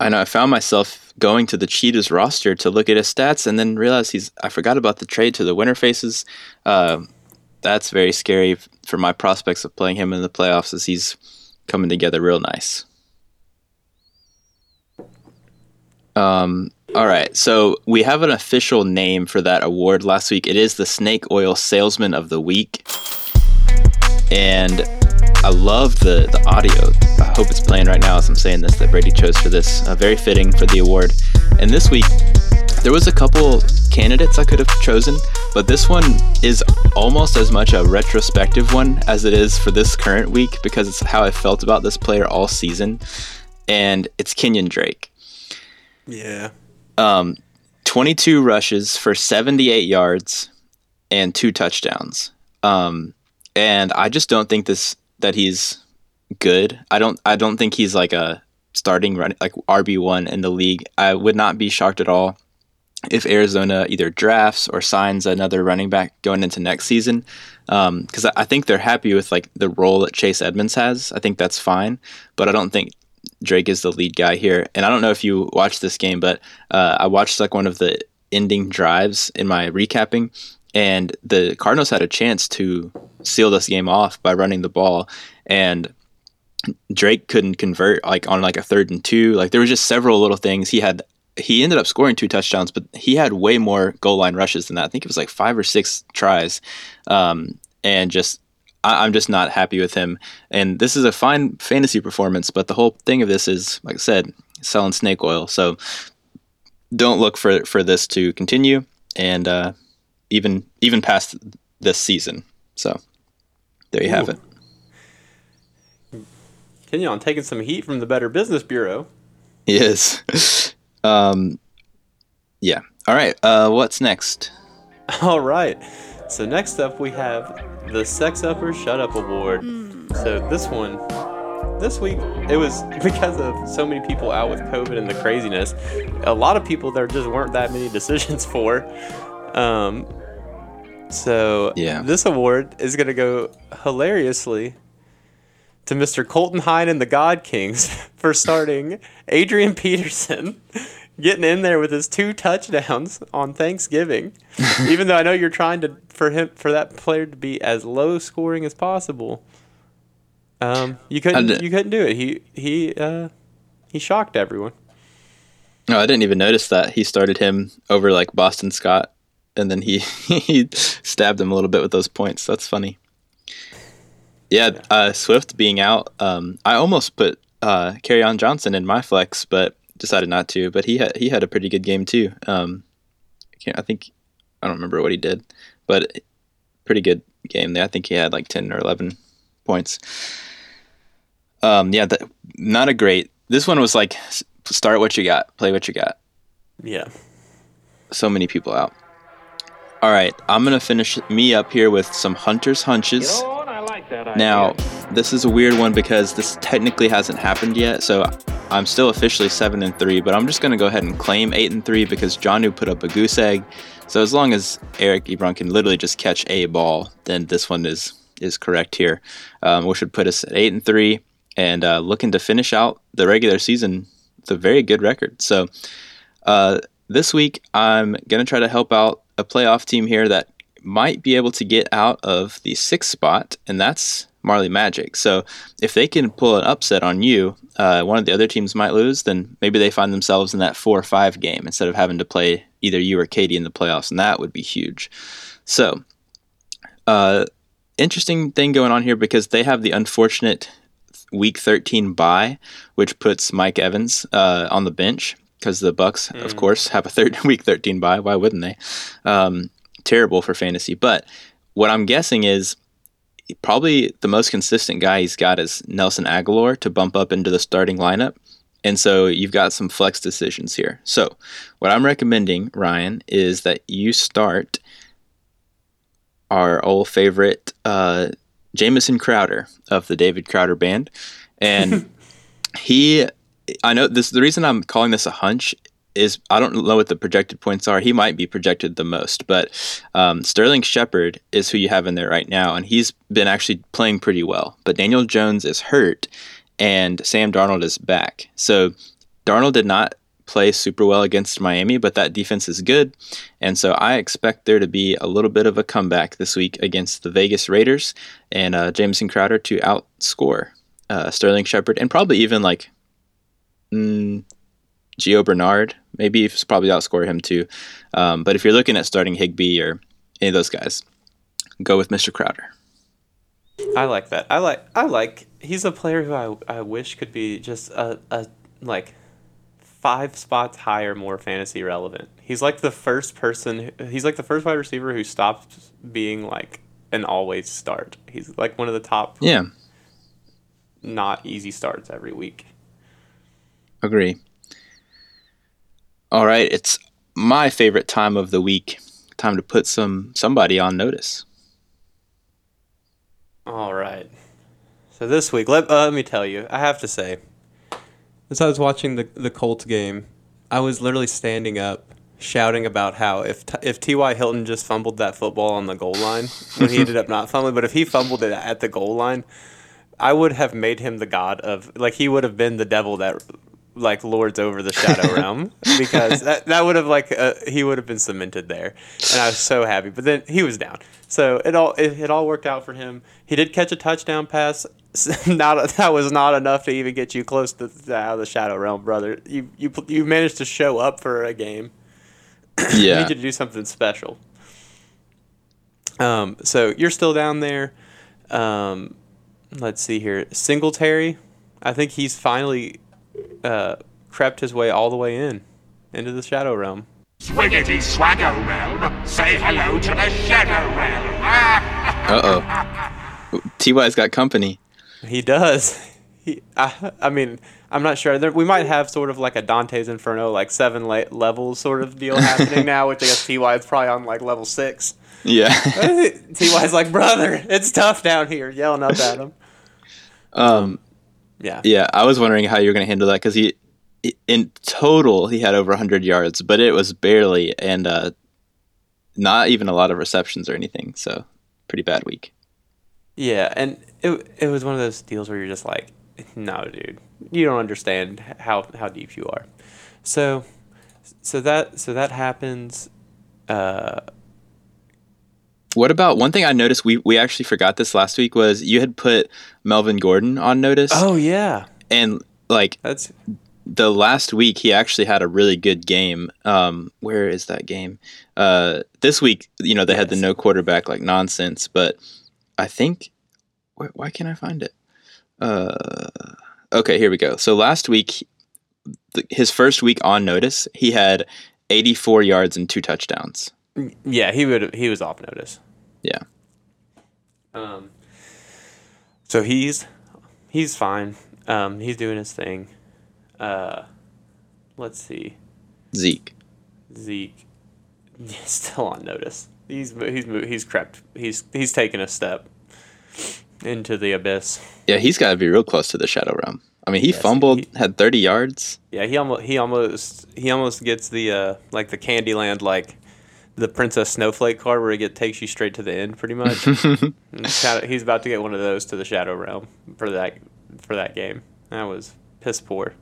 I know I found myself going to the Cheetahs roster to look at his stats and then realized he's I forgot about the trade to the Winter Faces. Uh, that's very scary for my prospects of playing him in the playoffs as he's coming together real nice. Um, all right, so we have an official name for that award last week. It is the Snake Oil Salesman of the Week, and I love the the audio. I hope it's playing right now as I'm saying this. That Brady chose for this, uh, very fitting for the award. And this week, there was a couple candidates I could have chosen, but this one is almost as much a retrospective one as it is for this current week because it's how I felt about this player all season, and it's Kenyon Drake. Yeah. Um, 22 rushes for 78 yards and two touchdowns. Um, and I just don't think this that he's good. I don't I don't think he's like a starting run like RB one in the league. I would not be shocked at all if Arizona either drafts or signs another running back going into next season. Because um, I think they're happy with like the role that Chase Edmonds has. I think that's fine, but I don't think Drake is the lead guy here. And I don't know if you watched this game, but uh, I watched like one of the ending drives in my recapping, and the Cardinals had a chance to seal this game off by running the ball, and Drake couldn't convert like on like a third and two. Like there was just several little things. He had he ended up scoring two touchdowns, but he had way more goal line rushes than that. I think it was like five or six tries, um, and just I, am just not happy with him. And this is a fine fantasy performance, but the whole thing of this is, like I said, selling snake oil. So don't look for for this to continue, and uh, even even past this season. So there you Ooh. have it. Kenyon taking some heat from the Better Business Bureau. He is. um, yeah. All right. Uh, what's next? All right. So next up we have the Sex Upper Shut Up Award. Mm. So this one, this week, it was because of so many people out with COVID and the craziness. A lot of people there just weren't that many decisions for. Um, so yeah. this award is going to go hilariously to Mr. Colton Hine and the God Kings for starting Adrian Peterson getting in there with his two touchdowns on Thanksgiving. Even though I know you're trying to for him for that player to be as low scoring as possible. Um, you couldn't you couldn't do it. He he uh, he shocked everyone. No, I didn't even notice that he started him over like Boston Scott, and then he he stabbed him a little bit with those points. That's funny. Yeah, uh, Swift being out, um, I almost put uh, on Johnson in my flex, but decided not to. But he had he had a pretty good game too. Um, I, I think I don't remember what he did, but pretty good game there. I think he had like ten or eleven points. Um, yeah, that, not a great. This one was like start what you got, play what you got. Yeah. So many people out. All right, I'm gonna finish me up here with some hunters hunches. You know like now, this is a weird one because this technically hasn't happened yet, so I'm still officially seven and three. But I'm just gonna go ahead and claim eight and three because Jonnu put up a goose egg. So as long as Eric Ebron can literally just catch a ball, then this one is is correct here, um, which would put us at eight and three and uh, looking to finish out the regular season with a very good record. So uh, this week I'm gonna try to help out a playoff team here that might be able to get out of the sixth spot, and that's Marley Magic. So if they can pull an upset on you, uh, one of the other teams might lose, then maybe they find themselves in that four or five game instead of having to play either you or Katie in the playoffs, and that would be huge. So, uh, interesting thing going on here because they have the unfortunate week 13 bye, which puts Mike Evans uh, on the bench because the Bucs, mm. of course, have a third week 13 bye. Why wouldn't they? Um, terrible for fantasy. But what I'm guessing is probably the most consistent guy he's got is Nelson Agholor to bump up into the starting lineup. And so you've got some flex decisions here. So what I'm recommending, Ryan, is that you start our old favorite uh, Jamison Crowder of the David Crowder Band, and he. I know this. The reason I'm calling this a hunch is I don't know what the projected points are. He might be projected the most, but um, Sterling Shepard is who you have in there right now, and he's been actually playing pretty well. But Daniel Jones is hurt, and Sam Darnold is back. So Darnold did not play super well against Miami, but that defense is good. And so I expect there to be a little bit of a comeback this week against the Vegas Raiders and uh, Jamison Crowder to outscore uh, Sterling Shepard and probably even like mm, Gio Bernard. Maybe it's probably outscore him too. Um, but if you're looking at starting Higbee or any of those guys, go with Mr. Crowder. I like that. I like. I like. He's a player who I, I wish could be just a, a like five spots higher, more fantasy relevant. He's like the first person. He's like the first wide receiver who stopped being like an always start. He's like one of the top. Yeah. Not easy starts every week. Agree. All right, it's my favorite time of the week. Time to put some somebody on notice. All right. So this week, let, uh, let me tell you, I have to say, as I was watching the the Colts game, I was literally standing up, shouting about how if if T.Y. Hilton just fumbled that football on the goal line when he ended up not fumbling, but if he fumbled it at the goal line, I would have made him the god of like he would have been the devil that like lords over the shadow realm because that, that would have like uh, he would have been cemented there and i was so happy. But then he was down. So it all it, it all worked out for him. He did catch a touchdown pass. Not that was not enough to even get you close to, to out of the shadow realm brother. You you you managed to show up for a game. Yeah. I need you to do something special. Um so you're still down there. Um let's see here. Singletary i think he's finally uh, crept his way all the way in into the shadow realm. Swiggity swagger realm, say hello to the shadow realm. Uh oh. Ty's got company. He does. He, I, I mean, I'm not sure. There, we might have sort of like a Dante's Inferno, like seven la- levels sort of deal happening now, which I guess Ty is probably on like level six. Yeah. Ty's like, brother, it's tough down here, yelling up at him. um. Yeah. Yeah. I was wondering how you were going to handle that because he, in total, he had over 100 yards, but it was barely and uh, not even a lot of receptions or anything. So pretty bad week. Yeah, and it it was one of those deals where you're just like, no, dude, you don't understand how how deep you are. So, so that so that happens. Uh, What about one thing I noticed? We we actually forgot this last week was you had put Melvin Gordon on notice, oh yeah, and like that's the last week he actually had a really good game. Um, where is that game? Uh, this week, you know, they had the no quarterback like nonsense, but I think why, why can't I find it? Uh, okay, here we go. So last week, th- his first week on notice, he had 84 yards and two touchdowns. yeah. He would he was off notice. Yeah. Um. So he's he's fine. Um, he's doing his thing. Uh, let's see. Zeke. Zeke still on notice. He's he's he's crept. He's he's taken a step into the abyss. Yeah, he's got to be real close to the shadow realm. I mean, he Yes, fumbled, he- had 30 yards. Yeah, he almost he almost he almost gets the uh like the Candyland like the Princess Snowflake card where it takes you straight to the end pretty much. And it's kinda- he's about to get one of those to the Shadow Realm for that for that game. That was piss poor.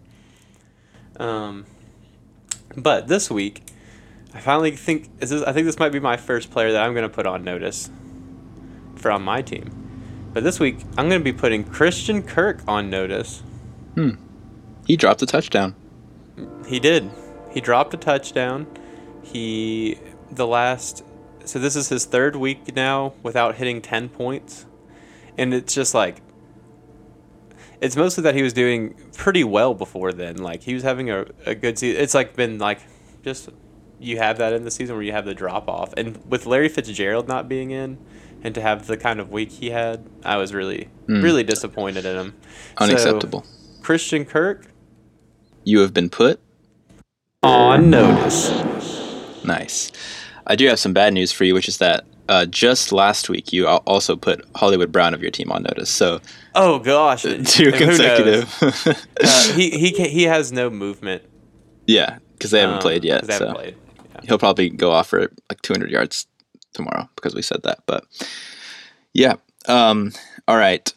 Um, but this week, I finally think is this, I think this might be my first player that I'm going to put on notice from my team. But this week, I'm going to be putting Christian Kirk on notice. Hmm. He dropped a touchdown. He did. He dropped a touchdown. He the last so this is his third week now without hitting 10 points. And it's just like it's mostly that he was doing pretty well before then. Like he was having a, a good season. It's like been like just you have that in the season where you have the drop off. And with Larry Fitzgerald not being in and to have the kind of week he had, I was really hmm. really disappointed in him. So, Unacceptable. Christian Kirk you have been put. on notice. Nice. I do have some bad news for you, which is that uh, just last week you also put Hollywood Brown of your team on notice. So Oh gosh, two consecutive. Uh, he he he has no movement. yeah, because they haven't um, played yet. They haven't so played. Yeah. he'll probably go off for like 200 yards tomorrow because we said that. But yeah. Um, all right.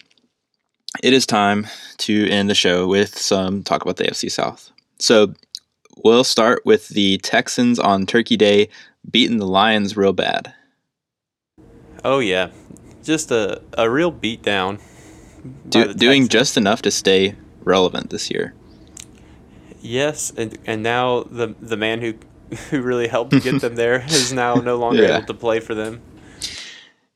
It is time to end the show with some talk about the AFC South. so we'll start with the Texans on Turkey Day beating the Lions real bad. Oh yeah, just a a real beatdown. Do, doing just enough to stay relevant this year. yes, and and now the the man who who really helped get them there is now no longer Yeah. able to play for them.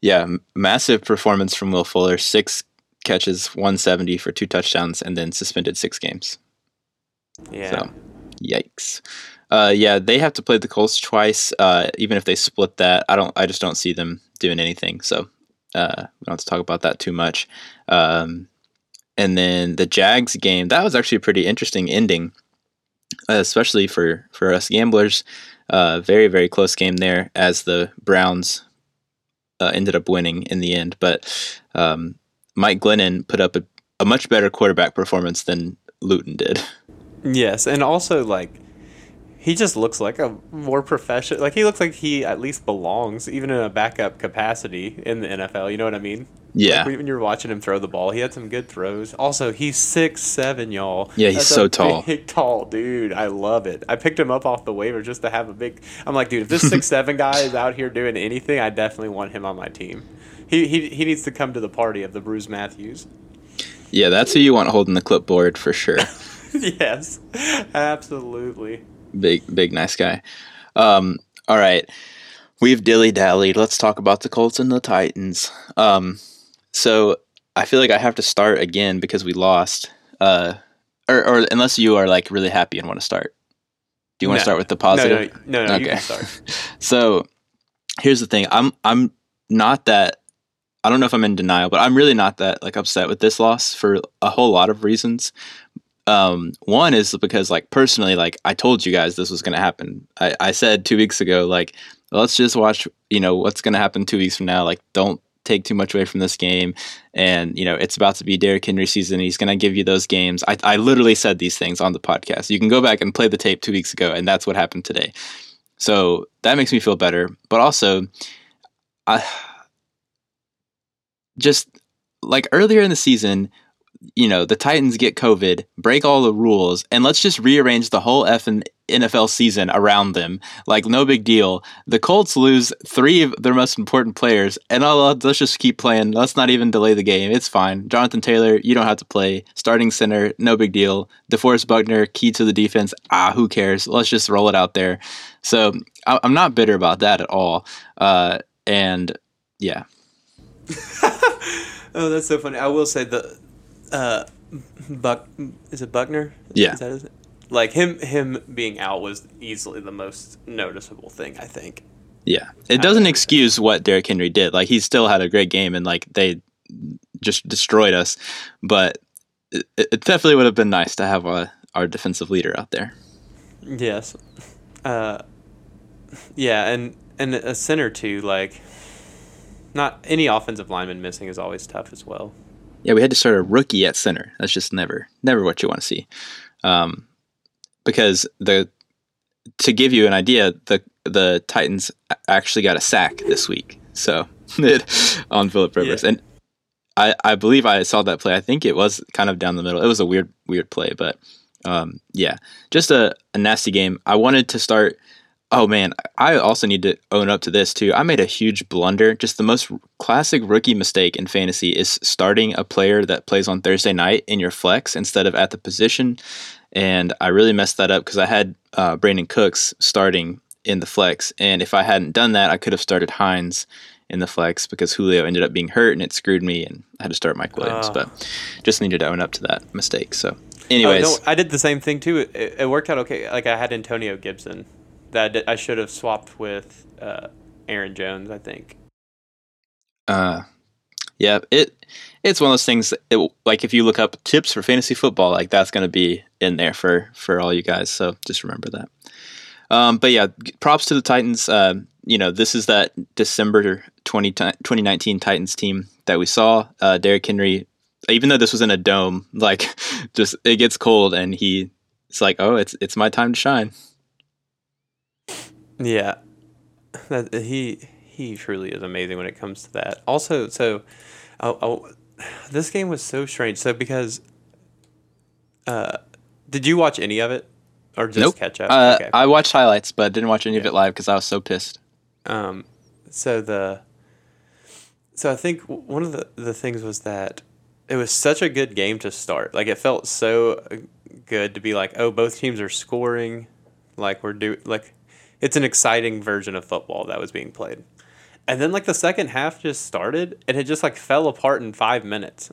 Yeah, massive performance from Will Fuller. Six catches, 170 for two touchdowns, and then suspended six games. Yeah. So, yikes. Uh, yeah, they have to play the Colts twice. Uh, even if they split that, I don't. I just don't see them doing anything. So uh, we don't have to talk about that too much. Um, and then the Jags game that was actually a pretty interesting ending, especially for for us gamblers. Uh, very very close game there as the Browns uh, ended up winning in the end. But um, Mike Glennon put up a, a much better quarterback performance than Luton did. Yes, and also like he just looks like a more professional. Like he looks like he at least belongs, even in a backup capacity in the NFL. You know what I mean? Yeah. Like when you're watching him throw the ball, he had some good throws. Also, he's six seven, y'all. Yeah, he's That's so tall. Big tall dude. I love it. I picked him up off the waiver just to have a big. I'm like, dude, if this six seven guy is out here doing anything, I definitely want him on my team. He, he, he needs to come to the party of the Bruce Matthews. Yeah, that's who you want holding the clipboard for sure. yes, absolutely. big, big, nice guy. Um, all right, we've dilly dallied. Let's talk about the Colts and the Titans. Um, so I feel like I have to start again because we lost. Uh, or, or unless you are like really happy and want to start. Do you want to start with the No, positive? no, no, no you Okay. can start. So here's the thing. I'm I'm not that I don't know if I'm in denial, but I'm really not that like upset with this loss for a whole lot of reasons. Um, one is because like personally, like I told you guys this was gonna happen. I, I said two weeks ago, like, let's just watch, you know, what's gonna happen two weeks from now. Like, don't take too much away from this game. And, you know, it's about to be Derrick Henry season. He's gonna give you those games. I, I literally said these things on the podcast. You can go back and play the tape two weeks ago, and that's what happened today. So that makes me feel better. But also, I just like earlier in the season, you know, the Titans get COVID, break all the rules, and let's just rearrange the whole and NFL season around them. Like no big deal. The Colts lose three of their most important players, and I'll, let's just keep playing. Let's not even delay the game. It's fine. Jonathan Taylor, you don't have to play. Starting center, no big deal. DeForest Buckner, key to the defense. Ah, who cares? Let's just roll it out there. So I- I'm not bitter about that at all. Uh, and yeah, Oh, that's so funny. I will say the uh, Buck is it Buckner? Yeah. Is that his, like him him being out was easily the most noticeable thing. I think. Yeah, it doesn't excuse what Derrick Henry did. Like he still had a great game, and like they just destroyed us. But it, it definitely would have been nice to have a, our defensive leader out there. Yes. Uh, yeah, and and a center too. Like, not any offensive lineman missing is always tough as well. Yeah, we had to start a rookie at center. That's just never, never what you want to see. Um, because the to give you an idea, the the Titans actually got a sack this week. So on Philip Rivers, Yeah. and I I believe I saw that play. I think it was kind of down the middle. It was a weird weird play, but um, yeah, just a, a nasty game. I wanted to start. Oh man, I also need to own up to this too. I made a huge blunder. Just the most classic rookie mistake in fantasy is starting a player that plays on Thursday night in your flex instead of at the position. And I really messed that up because I had uh, Brandin Cooks starting in the flex. And if I hadn't done that, I could have started Hines in the flex because Julio ended up being hurt and it screwed me and I had to start Mike Williams. Ah. But just needed to own up to that mistake. So, Oh, anyways, no, I did the same thing too. It, it worked out okay. Like I had Antonio Gibson, that I, should have swapped with uh, Aaron Jones. I think. Uh, yeah, it it's one of those things. It, like if you look up tips for fantasy football, like that's going to be in there for for all you guys. So just remember that. Um, but yeah, props to the Titans. Uh, you know, this is that December 20, 2019 Titans team that we saw. Uh, Derrick Henry, even though this was in a dome, like just it gets cold and he it's like, oh, it's it's my time to shine. Yeah, that he he truly is amazing when it comes to that. Also, so oh, oh, this game was so strange. So because uh, did you watch any of it? or just nope. catch up? Uh, okay. I watched highlights, but didn't watch any of it live because I was so pissed. Um, so the so I think one of the the things was that it was such a good game to start. Like it felt so uh, good to be like, oh, both teams are scoring. Like we're do like it's an exciting version of football that was being played. And then like the second half just started and it just like fell apart in five minutes.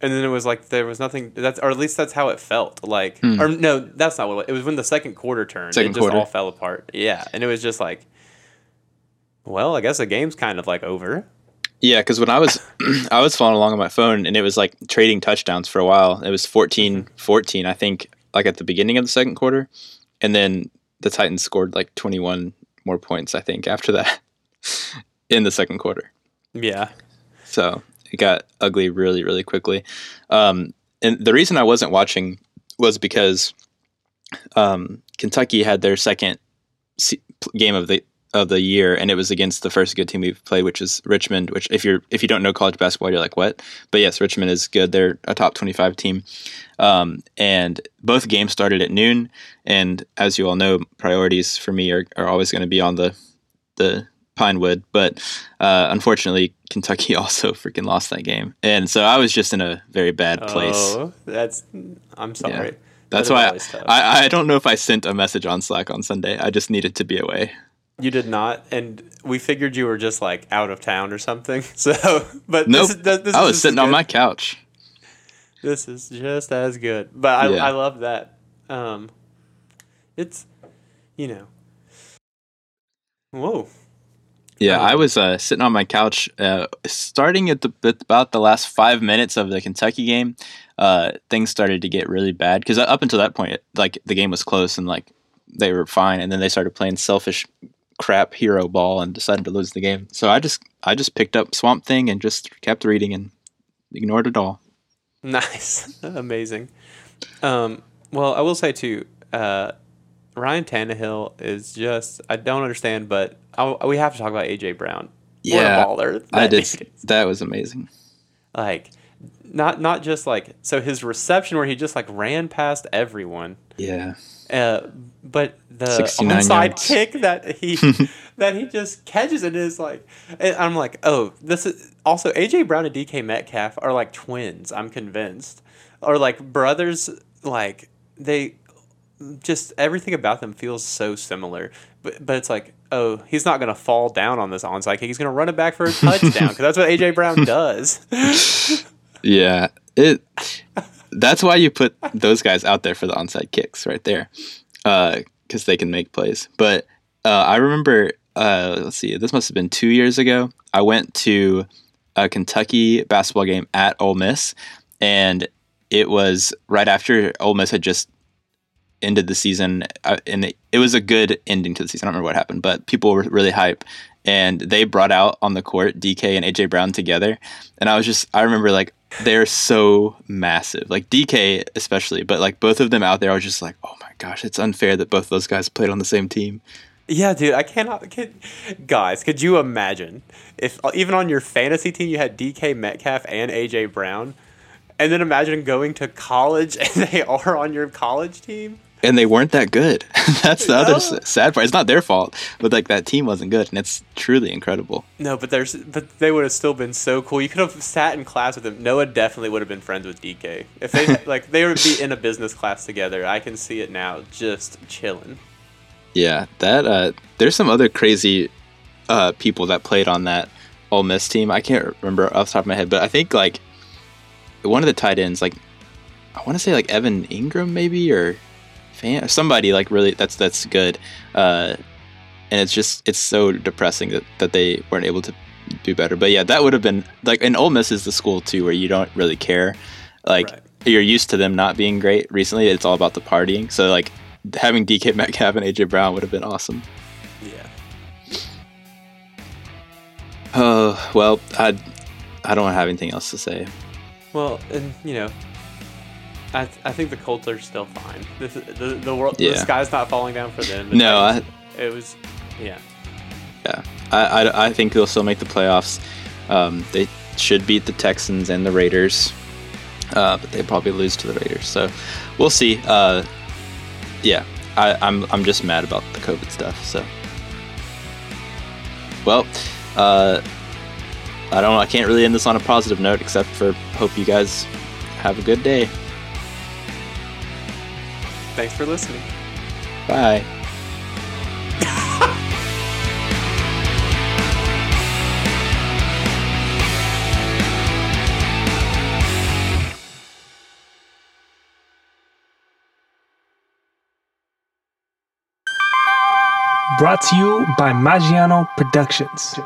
And then it was like there was nothing that's or at least that's how it felt. Like hmm. or no, that's not what it was. It was when the second quarter turned. Second it just quarter. all fell apart. Yeah. And it was just like well, I guess the game's kind of like over. Yeah, because when I was I was following along on my phone and it was like trading touchdowns for a while. It was 14-14, mm-hmm. I think, like at the beginning of the second quarter, and then the Titans scored like twenty one more points, I think, after that in the second quarter. Yeah. So it got ugly really, really quickly. Um, and the reason I wasn't watching was because um, Kentucky had their second se- game of the of the year, and it was against the first good team we've played, which is Richmond. Which, if you're if you don't know college basketball, you're like, what? But yes, Richmond is good. They're a top twenty five team, um, and both games started at noon. And as you all know, priorities for me are, are always going to be on the the Pinewood, but uh, unfortunately, Kentucky also freaking lost that game, and so I was just in a very bad place. Oh, that's I'm sorry. That's That is why tough. I, I don't know if I sent a message on Slack on Sunday. I just needed to be away. You did not, and we figured you were just like out of town or something. So, but Nope, this, this, this I was sitting on my couch. This is just as good, but I, Yeah. I love that. Um, it's, you know, whoa, Yeah, Um, I was uh, sitting on my couch, uh, starting at the at about the last five minutes of the Kentucky game. Uh, things started to get really bad because up until that point, like the game was close and like they were fine, and then they started playing selfish crap hero ball and decided to lose the game. So I just I just picked up Swamp Thing and just kept reading and ignored it all. nice, amazing. Um, well, I will say too, uh, Ryan Tannehill is just I don't understand, but I, we have to talk about AJ Brown. Yeah, what a baller! I that did. is. That was amazing. like not not just like so his reception where he just like ran past everyone Yeah. uh, but the 69 onside yards. kick that he that he just catches it is like and I'm like oh this is also AJ Brown and DK Metcalf are like twins I'm convinced or like brothers like they just everything about them feels so similar but but it's like oh he's not gonna fall down on this onside kick he's gonna run it back for a touchdown because that's what AJ Brown does Yeah, it. That's why you put those guys out there for the onside kicks, right there, because they can make plays. But uh, I remember, uh, let's see, this must have been two years ago. I went to a Kentucky basketball game at Ole Miss, and it was right after Ole Miss had just ended the season, uh, and it, it was a good ending to the season. I don't remember what happened, but people were really hype, and they brought out on the court DK and AJ Brown together, and I was just I remember like they're so massive, like DK especially, but like both of them out there, I was just like, oh gosh, it's unfair that both those guys played on the same team. Yeah, dude, I cannot. Can, guys, could you imagine if uh, even on your fantasy team you had DK Metcalf and AJ Brown, and then imagine going to college and they are on your college team? And they weren't that good. That's the other No. s- sad part. It's not their fault, but like that team wasn't good, and it's truly incredible. No, but there's but they would have still been so cool. You could have sat in class with them. Noah definitely would have been friends with DK if they like they would be in a business class together. I can see it now, just chilling. Yeah, that uh, there's some other crazy uh, people that played on that Ole Miss team. I can't remember off the top of my head, but I think like one of the tight ends, like I want to say like Evan Engram maybe or fan somebody like really that's that's good. Uh, and it's just it's so depressing that, that they weren't able to do better. But yeah, that would have been like and Ole Miss is the school too where you don't really care. Like Right. you're used to them not being great recently. It's all about the partying. So like having DK Metcalf and AJ Brown would have been awesome. Yeah. Oh well, I I don't have anything else to say. Well, and you know, I, th- I think the Colts are still fine. The, the, the world, yeah. the sky's not falling down for them. No, I, it was, yeah, yeah. I, I, I, think they'll still make the playoffs. Um, they should beat the Texans and the Raiders, uh, but they probably lose to the Raiders. So we'll see. Uh, yeah, I, I'm I'm just mad about the COVID stuff. So well. Uh, I don't. I can't really end this on a positive note, except for hope you guys have a good day. Thanks for listening. Bye. Brought to you by Magiano Productions.